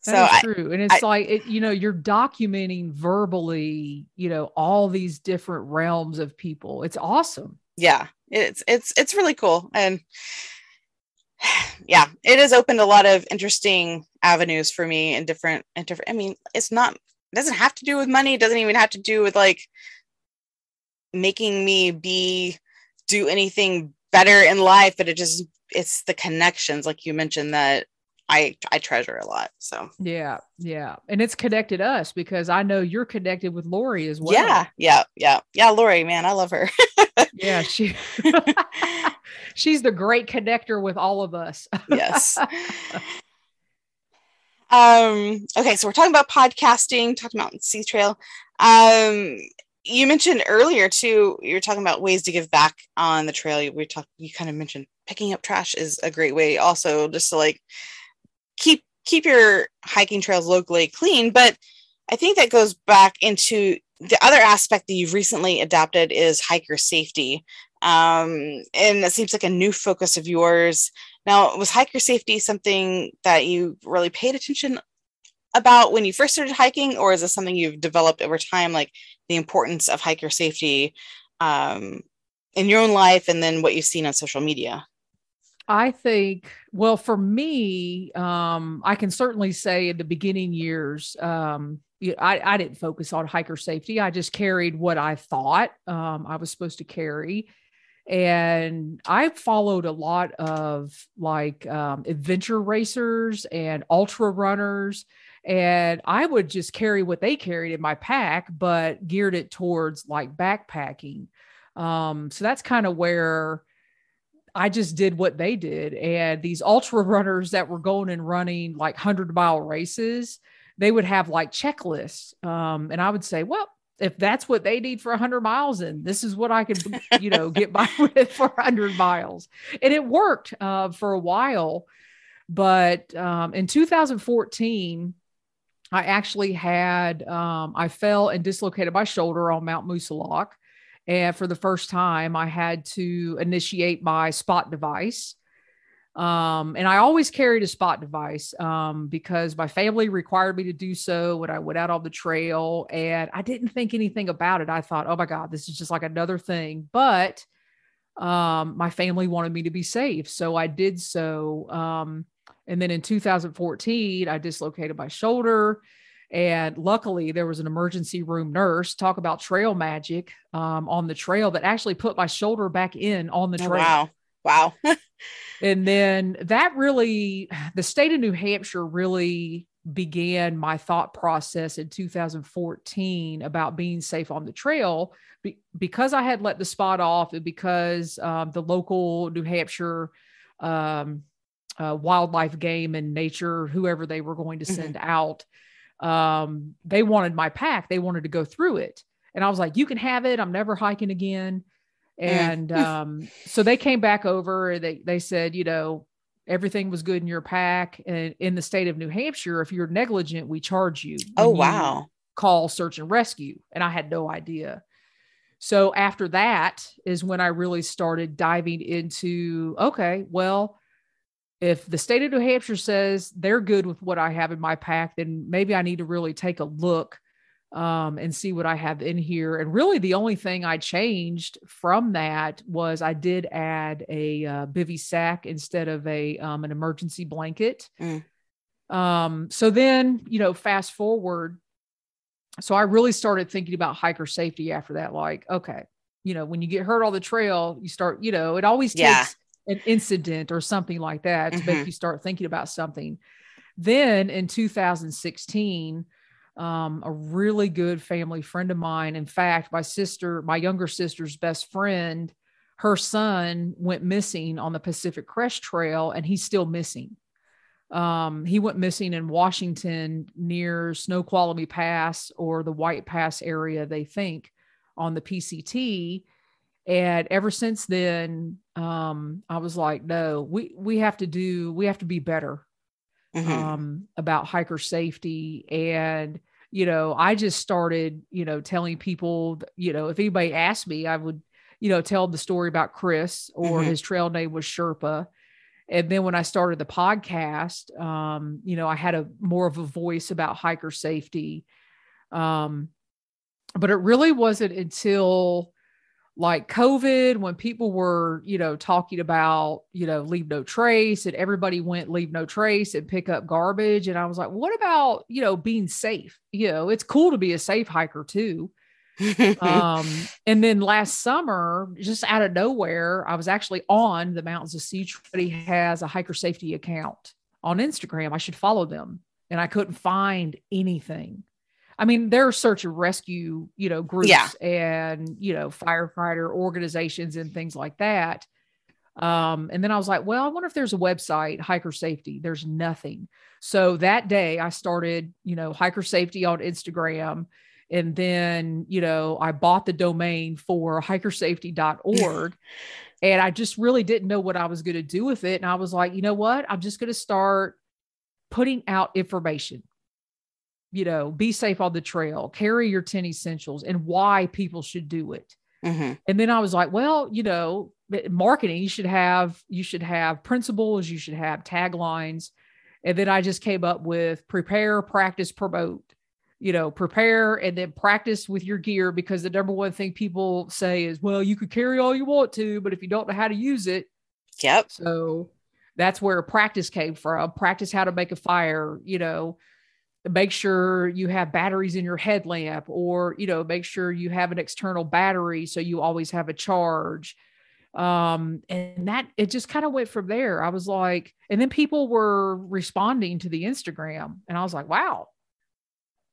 That so is true I, and it's I, like it, you know you're documenting verbally you know all these different realms of people. It's awesome. Yeah it's it's it's really cool and yeah, it has opened a lot of interesting avenues for me in different and different. I mean, it's not it doesn't have to do with money. It doesn't even have to do with like making me be do anything better in life, but it just it's the connections, like you mentioned, that I I treasure a lot. So yeah, yeah, and it's connected us because I know you're connected with Lori as well. Yeah, yeah, yeah, yeah. Lori, man, I love her. yeah, she she's the great connector with all of us. yes. Um. Okay, so we're talking about podcasting, talking about Sea Trail. Um, you mentioned earlier too. You're talking about ways to give back on the trail. We talked. You kind of mentioned picking up trash is a great way, also, just to like keep keep your hiking trails locally clean. But I think that goes back into the other aspect that you've recently adopted is hiker safety. Um, and it seems like a new focus of yours. Now, was hiker safety something that you really paid attention about when you first started hiking, or is this something you've developed over time, like the importance of hiker safety um, in your own life and then what you've seen on social media? I think, well, for me, um, I can certainly say in the beginning years, um, I, I didn't focus on hiker safety. I just carried what I thought um, I was supposed to carry. And I followed a lot of like um, adventure racers and ultra runners. And I would just carry what they carried in my pack, but geared it towards like backpacking. Um, so that's kind of where I just did what they did. And these ultra runners that were going and running like 100 mile races, they would have like checklists. Um, and I would say, well, if that's what they need for 100 miles, and this is what I could, you know, get by with for 100 miles. And it worked uh, for a while. But um, in 2014, I actually had, um, I fell and dislocated my shoulder on Mount Moosilauke. And for the first time, I had to initiate my spot device. Um, and I always carried a spot device um, because my family required me to do so when I went out on the trail. And I didn't think anything about it. I thought, oh my God, this is just like another thing. But um, my family wanted me to be safe. So I did so. Um, and then in 2014, I dislocated my shoulder and luckily, there was an emergency room nurse, talk about trail magic um, on the trail that actually put my shoulder back in on the oh, trail. wow. Wow. and then that really, the state of New Hampshire really began my thought process in 2014 about being safe on the trail be- because I had let the spot off and because um, the local New Hampshire um, uh, wildlife game and nature, whoever they were going to send mm-hmm. out, um, they wanted my pack. They wanted to go through it. And I was like, you can have it. I'm never hiking again. Mm. And um, so they came back over. They they said, you know, everything was good in your pack. And in the state of New Hampshire, if you're negligent, we charge you. Oh wow! You call search and rescue, and I had no idea. So after that is when I really started diving into okay, well, if the state of New Hampshire says they're good with what I have in my pack, then maybe I need to really take a look um, and see what I have in here. And really, the only thing I changed from that was I did add a uh, bivy sack instead of a um, an emergency blanket. Mm. Um, so then, you know, fast forward. So I really started thinking about hiker safety after that. Like, okay, you know, when you get hurt on the trail, you start, you know, it always takes. An incident or something like that to mm-hmm. make you start thinking about something. Then in 2016, um, a really good family friend of mine, in fact, my sister, my younger sister's best friend, her son went missing on the Pacific Crest Trail and he's still missing. Um, he went missing in Washington near Snoqualmie Pass or the White Pass area, they think, on the PCT and ever since then um, i was like no we we have to do we have to be better mm-hmm. um, about hiker safety and you know i just started you know telling people you know if anybody asked me i would you know tell the story about chris or mm-hmm. his trail name was sherpa and then when i started the podcast um, you know i had a more of a voice about hiker safety um, but it really wasn't until like COVID, when people were, you know, talking about, you know, leave no trace and everybody went leave no trace and pick up garbage. And I was like, what about, you know, being safe? You know, it's cool to be a safe hiker too. um, and then last summer, just out of nowhere, I was actually on the Mountains of Sea. He has a hiker safety account on Instagram. I should follow them. And I couldn't find anything. I mean, there are search and rescue, you know, groups yeah. and, you know, firefighter organizations and things like that. Um, and then I was like, well, I wonder if there's a website, hiker safety. There's nothing. So that day I started, you know, hiker safety on Instagram. And then, you know, I bought the domain for hikersafety.org. and I just really didn't know what I was going to do with it. And I was like, you know what? I'm just going to start putting out information you know, be safe on the trail, carry your 10 essentials and why people should do it. Mm-hmm. And then I was like, well, you know, marketing, you should have, you should have principles, you should have taglines. And then I just came up with prepare, practice, promote. You know, prepare and then practice with your gear because the number one thing people say is, well, you could carry all you want to, but if you don't know how to use it. Yep. So that's where practice came from. Practice how to make a fire, you know, make sure you have batteries in your headlamp or, you know, make sure you have an external battery so you always have a charge. Um and that it just kind of went from there. I was like and then people were responding to the instagram and i was like wow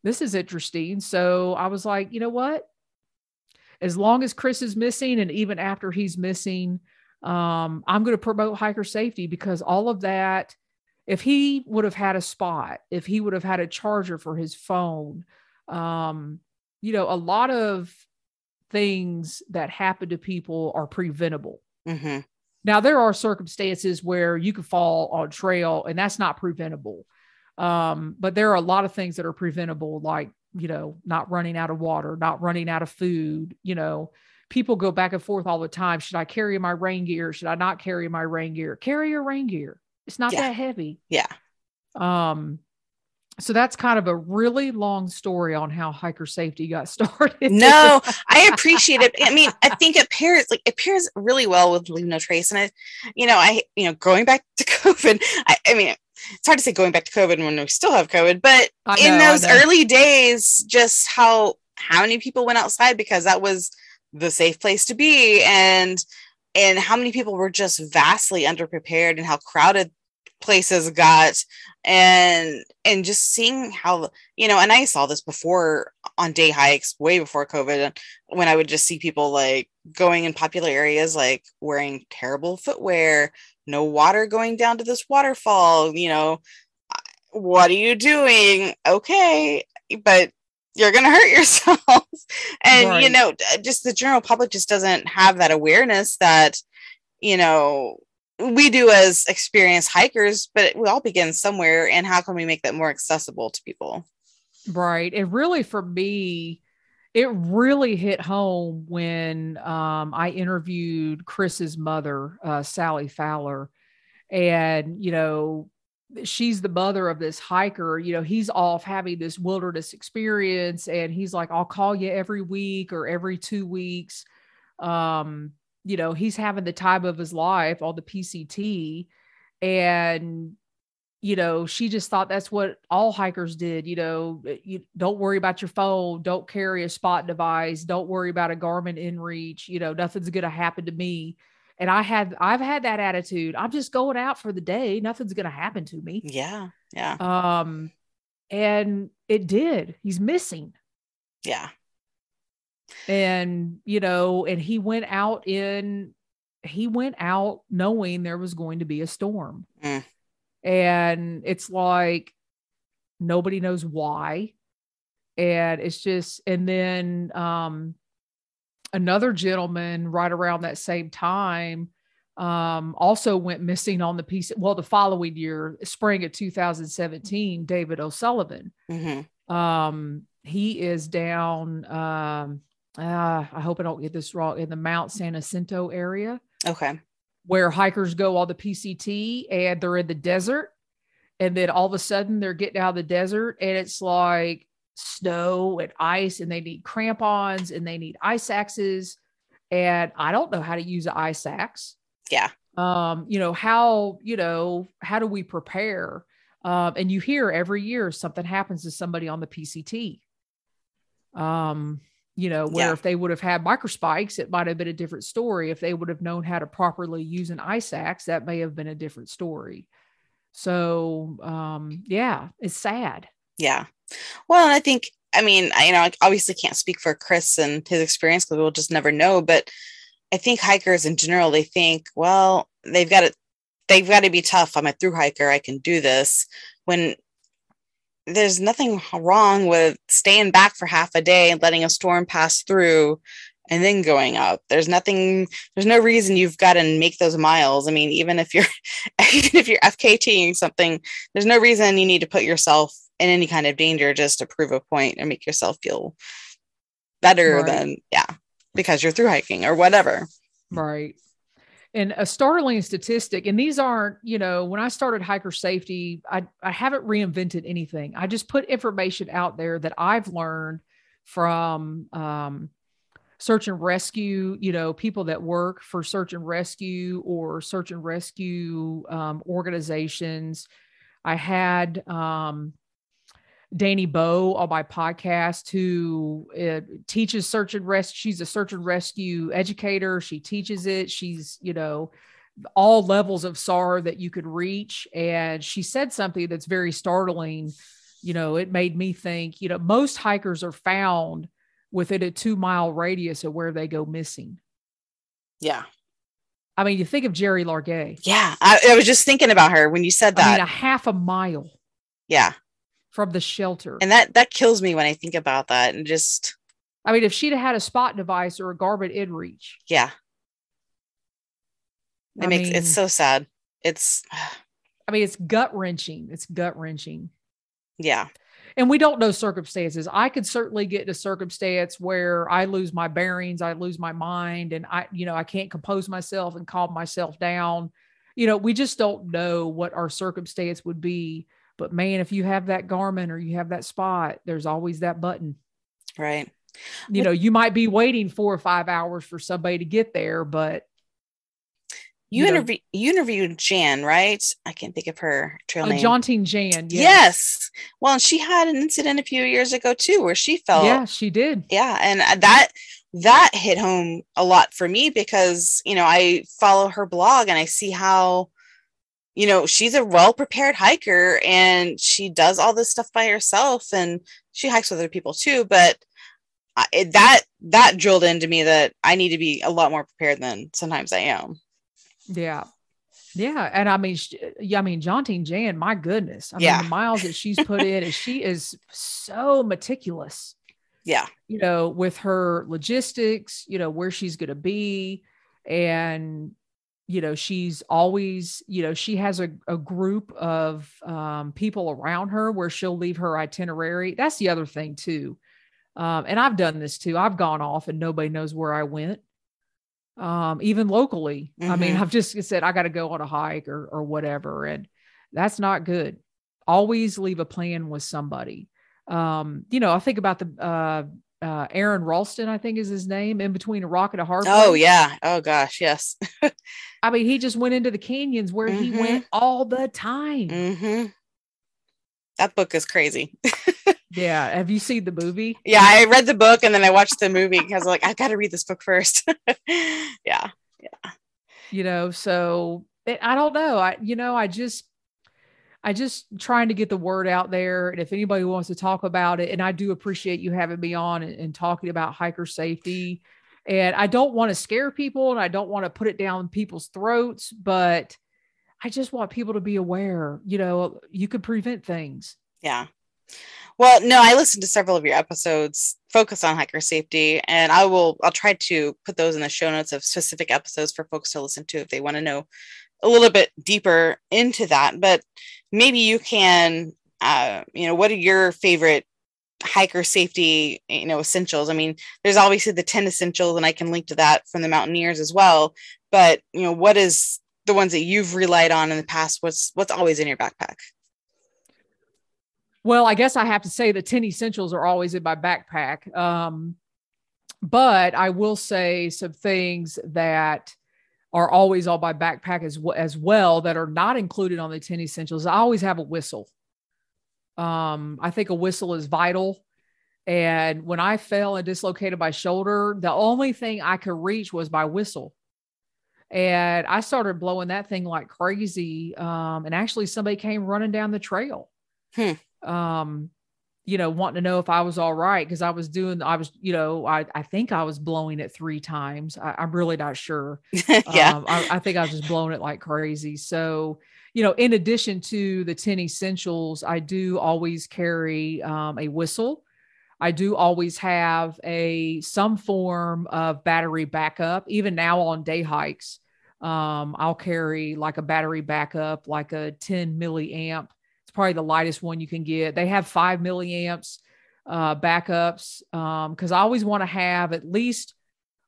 this is interesting. So i was like you know what? As long as chris is missing and even after he's missing um i'm going to promote hiker safety because all of that if he would have had a spot if he would have had a charger for his phone um you know a lot of things that happen to people are preventable. Mm-hmm. Now, there are circumstances where you could fall on trail and that's not preventable. Um, but there are a lot of things that are preventable, like, you know, not running out of water, not running out of food. You know, people go back and forth all the time. Should I carry my rain gear? Should I not carry my rain gear? Carry your rain gear. It's not Yeah. that heavy. Yeah. Um, so that's kind of a really long story on how hiker safety got started. No, I appreciate it. I mean, I think it pairs like it pairs really well with Leave No Trace. And I, you know, I, you know, going back to COVID, I, I mean, it's hard to say going back to COVID when we still have COVID, but I in those early days, just how how many people went outside because that was the safe place to be, and and how many people were just vastly underprepared, and how crowded places got, and and just seeing how you know, and I saw this before on day hikes, way before COVID, when I would just see people like going in popular areas, like wearing terrible footwear, no water going down to this waterfall, you know, what are you doing? Okay, but you're going to hurt yourself. and, you know, just the general public just doesn't have that awareness that, you know, we do as experienced hikers, but we all begin somewhere. And how can we make that more accessible to people? Right. And really for me, it really hit home when um, I interviewed Chris's mother, uh, Sally Fowler. And, you know, she's the mother of this hiker. You know, he's off having this wilderness experience and he's like, I'll call you every week or every two weeks. Um, you know, he's having the time of his life on the PCT. And you know, she just thought that's what all hikers did. You know, eh, you don't worry about your phone, don't carry a spot device, don't worry about a Garmin InReach. You know, nothing's going to happen to me. And I had, I've had that attitude. I'm just going out for the day. Nothing's going to happen to me. Yeah. Yeah. Um, and it did. He's missing. Yeah. and you know and he went out in he went out knowing there was going to be a storm Mm. and it's like nobody knows why and it's just and then um another gentleman right around that same time um also went missing on the piece well the following year spring of 2017 david o'sullivan. Hmm um he is down um uh, i hope i don't get this wrong in the mount san jacinto area. Okay. where hikers go on the pct and they're in the desert and then all of a sudden they're getting out of the desert and it's like snow and ice and they need crampons and they need ice axes and i don't know how to use an ice axe. Yeah. um you know how you know how do we prepare? Um and you hear every year something happens to somebody on the pct um you know where Yeah. if they would have had microspikes it might have been a different story. If they would have known how to properly use an ice axe that may have been a different story. So um yeah it's sad Yeah. Well, I think, I mean, I you know, I obviously can't speak for Chris and his experience because we'll just never know. But I think hikers in general, they think, well, they've got to, they've got to be tough. I'm a through hiker. I can do this. When there's nothing wrong with staying back for half a day and letting a storm pass through and then going up. There's nothing, there's no reason you've got to make those miles. I mean, even if you're, even if you're FKTing something, there's no reason you need to put yourself in any kind of danger just to prove a point and make yourself feel better Right. than, yeah, because you're through hiking or whatever. Right. And a startling statistic, and these aren't, you know, when I started hiker safety, I, I haven't reinvented anything. I just put information out there that I've learned from um, search and rescue, you know, people that work for search and rescue or search and rescue um, organizations. I had um, Danny Bow on my podcast who uh, teaches search and rescue. She's a search and rescue educator. She teaches it. She's, you know, all levels of SAR that you could reach. And she said something that's very startling. You know, it made me think, you know, most hikers are found within a two mile radius of where they go missing. Yeah. I mean, you think of Gerry Largay. Yeah. I, I was just thinking about her when you said that. I mean, a half a mile. Yeah from the shelter. And that that kills me when I think about that and just I mean, if she'd have had a spot device or a Garmin InReach. Yeah. It I makes mean, it's so sad. It's I mean, it's gut wrenching. It's gut wrenching. Yeah. And we don't know circumstances. I could certainly get in a circumstance where I lose my bearings, I lose my mind, and I, you know, I can't compose myself and calm myself down. You know, we just don't know what our circumstance would be but man, if you have that Garmin or you have that spot, there's always that button. Right. You know, you might be waiting four or five hours for somebody to get there, but you, you interviewed you interviewed Jan, right? I can't think of her trail uh, name. Jauntine Jan. Yes. yes. Well, she had an incident a few years ago too, where she fell. Yeah, she did. Yeah, and uh, that that hit home a lot for me because you know I follow her blog and I see how you know, she's a well prepared hiker and she does all this stuff by herself and she hikes with other people too. But I, that that drilled into me that I need to be a lot more prepared than sometimes I am. Yeah. Yeah. And I mean, yeah, I mean, Jauntine Jan, my goodness. I yeah. mean, the miles that she's put in and she is so meticulous. Yeah. You know, with her logistics, you know, where she's going to be. And you know she's always you know she has a, a group of um, people around her where she'll leave her itinerary. That's the other thing too. Um, and i've done this too. I've gone off and nobody knows where i went. Um, even locally. Mm-hmm. i mean mm-hmm. i've just said i got to go on a hike or, or whatever and that's not good. Always leave a plan with somebody. Um, you know i think about the uh, uh, Aron Ralston, I think is his name, in between a rock and a hard. Oh yeah. Oh gosh, yes. I mean, he just went into the canyons where mm-hmm. he went all the time. Mm-hmm. That book is crazy. yeah. Have you seen the movie? Yeah, I read the book and then I watched the movie because like I got to read this book first. yeah. Yeah. You know, so it, I don't know. I you know, I just I just trying to get the word out there. And if anybody wants to talk about it, and I do appreciate you having me on and, and talking about hiker safety. And I don't want to scare people and I don't want to put it down people's throats, but I just want people to be aware, you know, you could prevent things. Yeah. Well, no, I listened to several of your episodes focus on hiker safety, and I will I'll try to put those in the show notes of specific episodes for folks to listen to if they want to know a little bit deeper into that. But maybe you can uh, you know what are your favorite hiker safety you know essentials i mean there's obviously the 10 essentials and i can link to that from the mountaineers as well but you know what is the ones that you've relied on in the past what's what's always in your backpack well i guess i have to say the 10 essentials are always in my backpack um, but i will say some things that are always all by backpack as, as well that are not included on the 10 essentials. I always have a whistle. Um, I think a whistle is vital. And when I fell and dislocated my shoulder, the only thing I could reach was my whistle. And I started blowing that thing like crazy. Um, and actually, somebody came running down the trail. Hmm. Um, you know, wanting to know if I was all right because I was doing, I was, you know, I, I think I was blowing it three times. I, am really not sure. yeah. Um, I, I, think I was just blowing it like crazy. So, you know, in addition to the 10 essentials, I do always carry um, a whistle. I do always have a some form of battery backup. Even now on day hikes, um, I'll carry like a battery backup, like a 10 milliamp probably the lightest one you can get. They have five milliamps uh, backups because um, I always want to have at least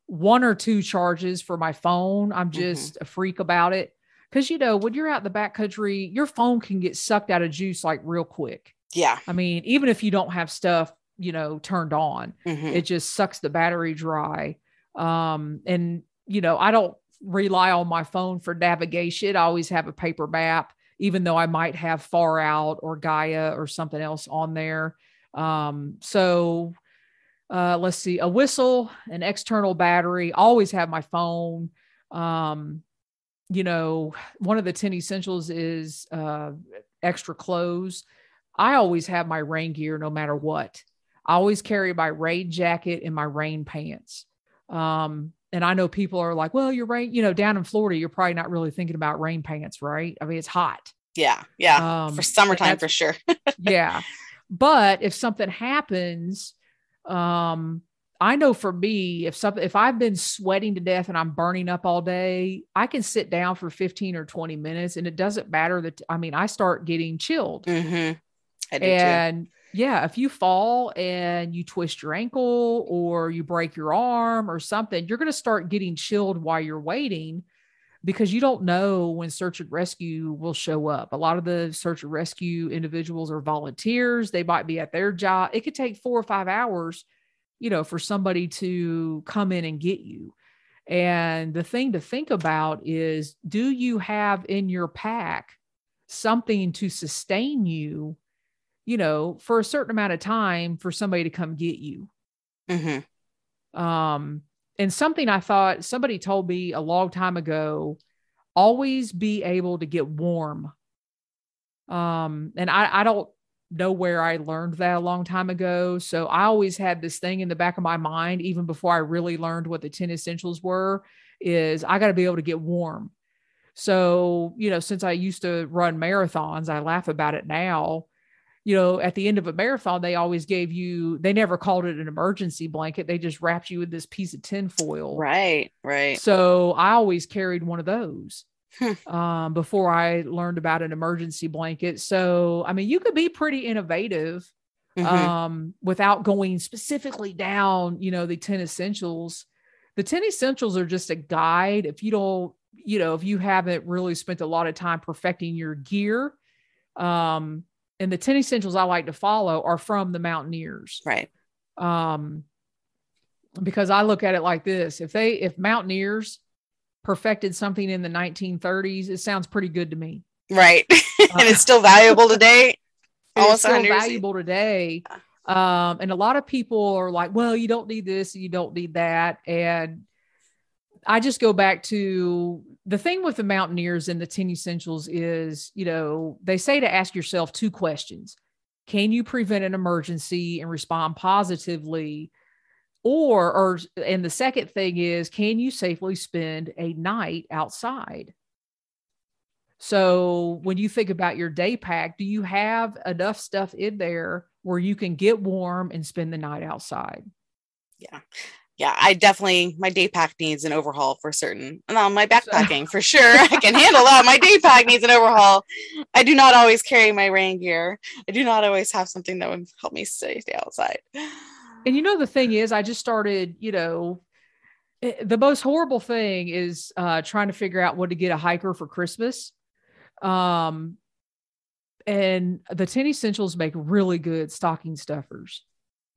one or two charges for my phone. I'm Mm-hmm. just a freak about it. Cause you know, when you're out in the backcountry, your phone can get sucked out of juice like real quick. Yeah. I mean, even if you don't have stuff, you know, turned on, Mhm. it just sucks the battery dry. Um, and you know, I don't rely on my phone for navigation. I always have a paper map, even though I might have Far Out or Gaia or something else on there. Um, so uh, let's see, a whistle, an external battery, always have my phone. Um, you know, one of the 10 essentials is uh, extra clothes. I always have my rain gear no matter what. I always carry my rain jacket and my rain pants. Um, and I know people are like, well, you're rain, you know, down in Florida, you're probably not really thinking about rain pants, right? I mean, it's hot. Yeah. Yeah. Um, for summertime, for sure. yeah. But if something happens, um, I know for me, if something, if I've been sweating to death and I'm burning up all day, I can sit down for 15 or 20 minutes and it doesn't matter that, I mean, I start getting chilled. hmm I do too. Yeah, if you fall and you twist your ankle or you break your arm or something, you're going to start getting chilled while you're waiting because you don't know when search and rescue will show up. A lot of the search and rescue individuals are volunteers. They might be at their job. It could take four or five hours, you know, for somebody to come in and get you. And the thing to think about is do you have in your pack something to sustain you, you know, for a certain amount of time for somebody to come get you? hmm Um, and something I thought somebody told me a long time ago always be able to get warm. Um, and I, I don't know where I learned that a long time ago. So I always had this thing in the back of my mind, even before I really learned what the 10 essentials were, is I got to be able to get warm. So, you know, since I used to run marathons, I laugh about it now you know, at the end of a marathon, they always gave you, they never called it an emergency blanket. They just wrapped you with this piece of tinfoil. Right. Right. So I always carried one of those um, before I learned about an emergency blanket. So, I mean, you could be pretty innovative Mhm. um, without going specifically down, you know, the 10 essentials. The 10 essentials are just a guide. If you don't, you know, if you haven't really spent a lot of time perfecting your gear, um, and the 10 essentials I like to follow are from the Mountaineers. right. Um, because I look at it like this if they, if Mountaineers perfected something in the 1930s, it sounds pretty good to me. Right. and it's still valuable today. It is Almost still 100 years. valuable today. Um, and a lot of people are like, well, you don't need this, you don't need that. And I just go back to the thing with the Mountaineers and the 10 essentials is, you know, they say to ask yourself two questions Can you prevent an emergency and respond positively? Or, or, and the second thing is, can you safely spend a night outside? So when you think about your day pack, do you have enough stuff in there where you can get warm and spend the night outside? Yeah. Yeah. I definitely, my day pack needs an overhaul for certain. No, my backpacking for sure. I can handle that. My day pack needs an overhaul. I do not always carry my rain gear. I do not always have something that would help me stay, stay outside. And you know, the thing is, I just started, you know, eh, the most horrible thing is uh, trying to figure out what to get a hiker for Christmas. Um, and the 10 essentials make really good stocking stuffers.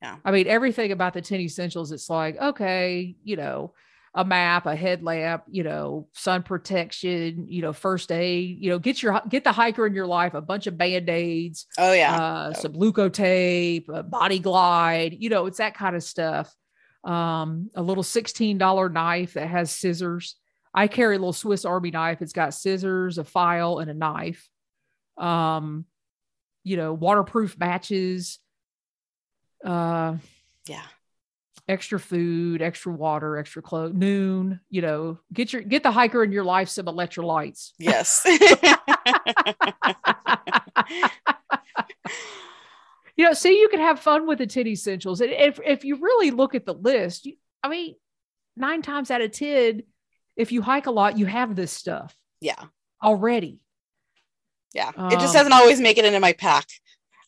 Yeah. I mean, everything about the 10 essentials, it's like, okay, you know, a map, a headlamp, you know, sun protection, you know, first aid, you know, get your, get the hiker in your life, a bunch of band-aids, Oh, yeah. uh, Oh. some leukotape, a body glide, you know, it's that kind of stuff. Um, a little $16 knife that has scissors. I carry a little Swiss Army knife. It's got scissors, a file, and a knife. Um, you know, waterproof matches, uh, yeah. extra food, extra water, extra clothes, Nuun, you know, get your get the hiker in your life some electrolytes. Yes. you know, see, you can have fun with the 10 essentials. And if, if you really look at the list, you, I mean, nine times out of 10, if you hike a lot, you have this stuff yeah. already. Yeah. it just Um, doesn't always make it into my pack.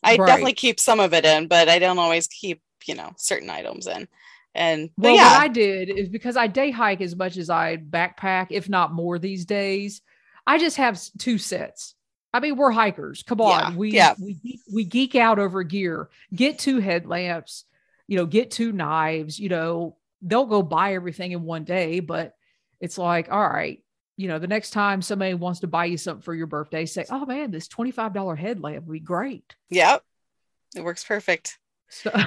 I Right. definitely keep some of it in, but I don't always keep, you know, certain items in. And well, yeah. what I did is because I day hike as much as I backpack, if not more these days. I just have two sets. I mean, we're hikers. Come on, Yeah, we yeah. we we geek out over gear. Get two headlamps, you know, get two knives. You know, they'll go buy everything in one day, but it's like, all right, you know, the next time somebody wants to buy you something for your birthday, say, oh man, this twenty five dollar headlamp would be great. Yep. It works perfect. So,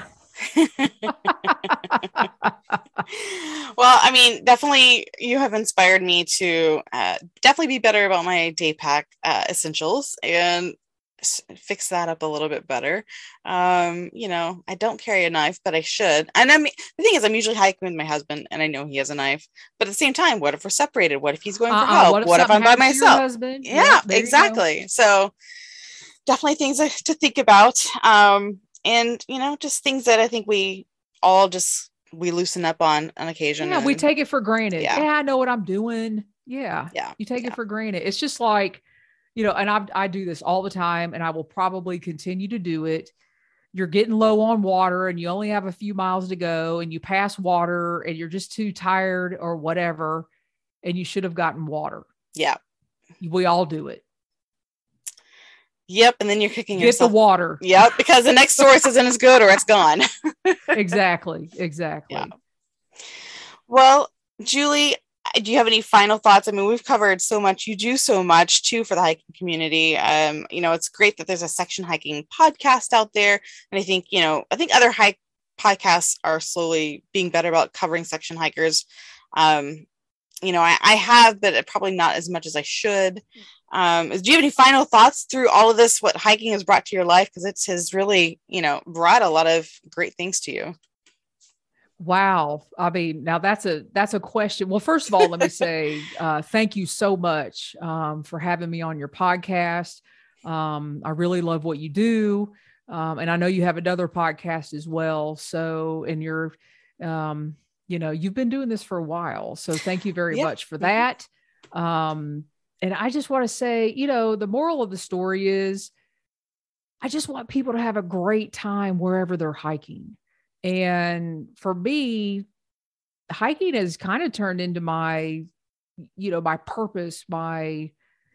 well, I mean, definitely you have inspired me to uh, definitely be better about my day pack uh, essentials and fix that up a little bit better. Um, you know, I don't carry a knife, but I should. And I mean, the thing is, I'm usually hiking with my husband, and I know he has a knife. But at the same time, what if we're separated? What if he's going for uh-uh, help? What if, I'm by happens to your myself? yeah Yep, there you go. exactly so definitely things to think about um and you know just things that i think we all just we loosen up on on occasion Yeah, we take it for granted. Yeah. Yeah. I know what I'm doing. Yeah. yeah You take yeah. it for granted. It's just like, you know, and I I do this all the time and I will probably continue to do it. You're getting low on water and you only have a few miles to go and you pass water and you're just too tired or whatever and you should have gotten water. yeah We all do it. yep and then you're kicking Get yourself the water. yep because the next source isn't as good or it's gone exactly. Exactly. Yeah. well julie do you have any final thoughts? I mean we've covered so much. You do so much too for the hiking community. Um you know it's great that there's a section hiking podcast out there. And i think you know i think other hike podcasts are slowly being better about covering section hikers. Um you know i, I have but probably not as much as i should. Um do you have any final thoughts through all of this what hiking has brought to your life? Because it's has really you know brought a lot of great things to you Wow. I mean, now that's a that's a question. Well, first of all, let me say uh, thank you so much um, for having me on your podcast. Um, I really love what you do, um, and I know you have another podcast as well. So, and you're, um, you know, you've been doing this for a while. So, thank you very Yeah. much for that. Um, and I just want to say, you know, the moral of the story is, I just want people to have a great time wherever they're hiking. And for me, hiking has kind of turned into my, you know, my purpose, my,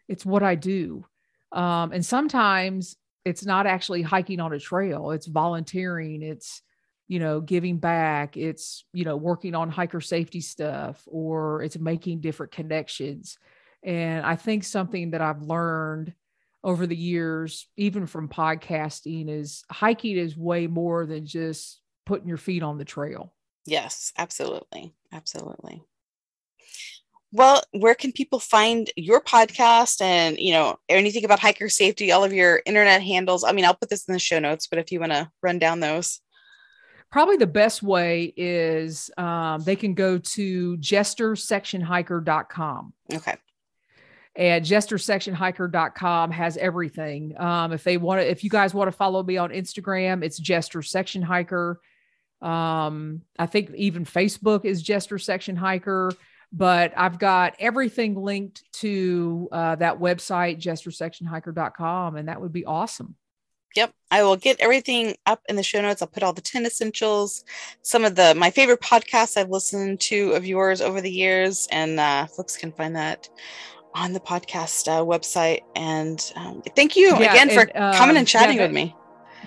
it's what I do. Um, and sometimes it's not actually hiking on a trail, it's volunteering, it's, you know, giving back, it's, you know, working on hiker safety stuff, or it's making different connections. And I think something that I've learned over the years, even from podcasting, is hiking is way more than just putting your feet on the trail. Yes, absolutely. Absolutely. Well, where can people find your podcast and, you know, anything about hiker safety, all of your internet handles? I mean, I'll put this in the show notes, but if you want to run down those. Probably the best way is um, they can go to jestersectionhiker.com. Okay. and jestersectionhiker.com has everything. Um, if they want to, if you guys want to follow me on Instagram, it's Jester Section Hiker. Um, I think even Facebook is Jester Section Hiker, but I've got everything linked to uh, that website, jestersectionhiker.com, and that would be awesome. Yep. I will get everything up in the show notes. I'll put all the 10 essentials, some of the my favorite podcasts I've listened to of yours over the years, and uh, folks can find that on the podcast uh, website. And um, thank you Yeah, again for and, coming and chatting yeah, with me.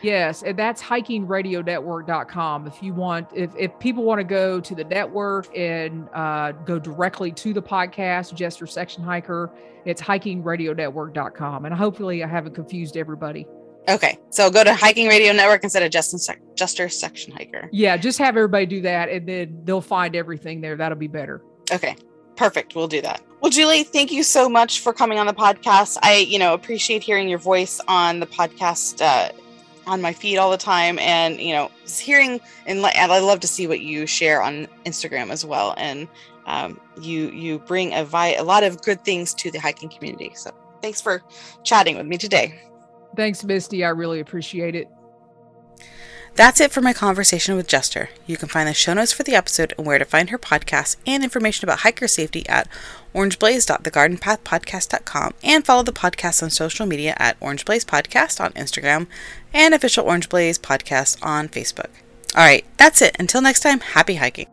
Yes, and that's hikingradionetwork.com. If you want, if, if people want to go to the network and uh, go directly to the podcast, Jester Section Hiker, it's hikingradionetwork.com. And hopefully I haven't confused everybody. Okay. So go to Hiking Radio Network instead of Justin Sec- Jester Section Hiker. Yeah, just have everybody do that and then they'll find everything there. That'll be better. Okay. Perfect. We'll do that. Well, Julie, thank you so much for coming on the podcast. I, you know, appreciate hearing your voice on the podcast, uh, on my feed all the time, and you know, hearing and, and I love to see what you share on Instagram as well. And um, you you bring a vi- a lot of good things to the hiking community. So thanks for chatting with me today. Thanks, Misty. I really appreciate it. That's it for my conversation with Jester. You can find the show notes for the episode and where to find her podcast and information about hiker safety at orangeblaze.thegardenpathpodcast.com and follow the podcast on social media at Orange Blaze Podcast on Instagram and official Orange Blaze Podcast on Facebook. All right, that's it. Until next time, happy hiking.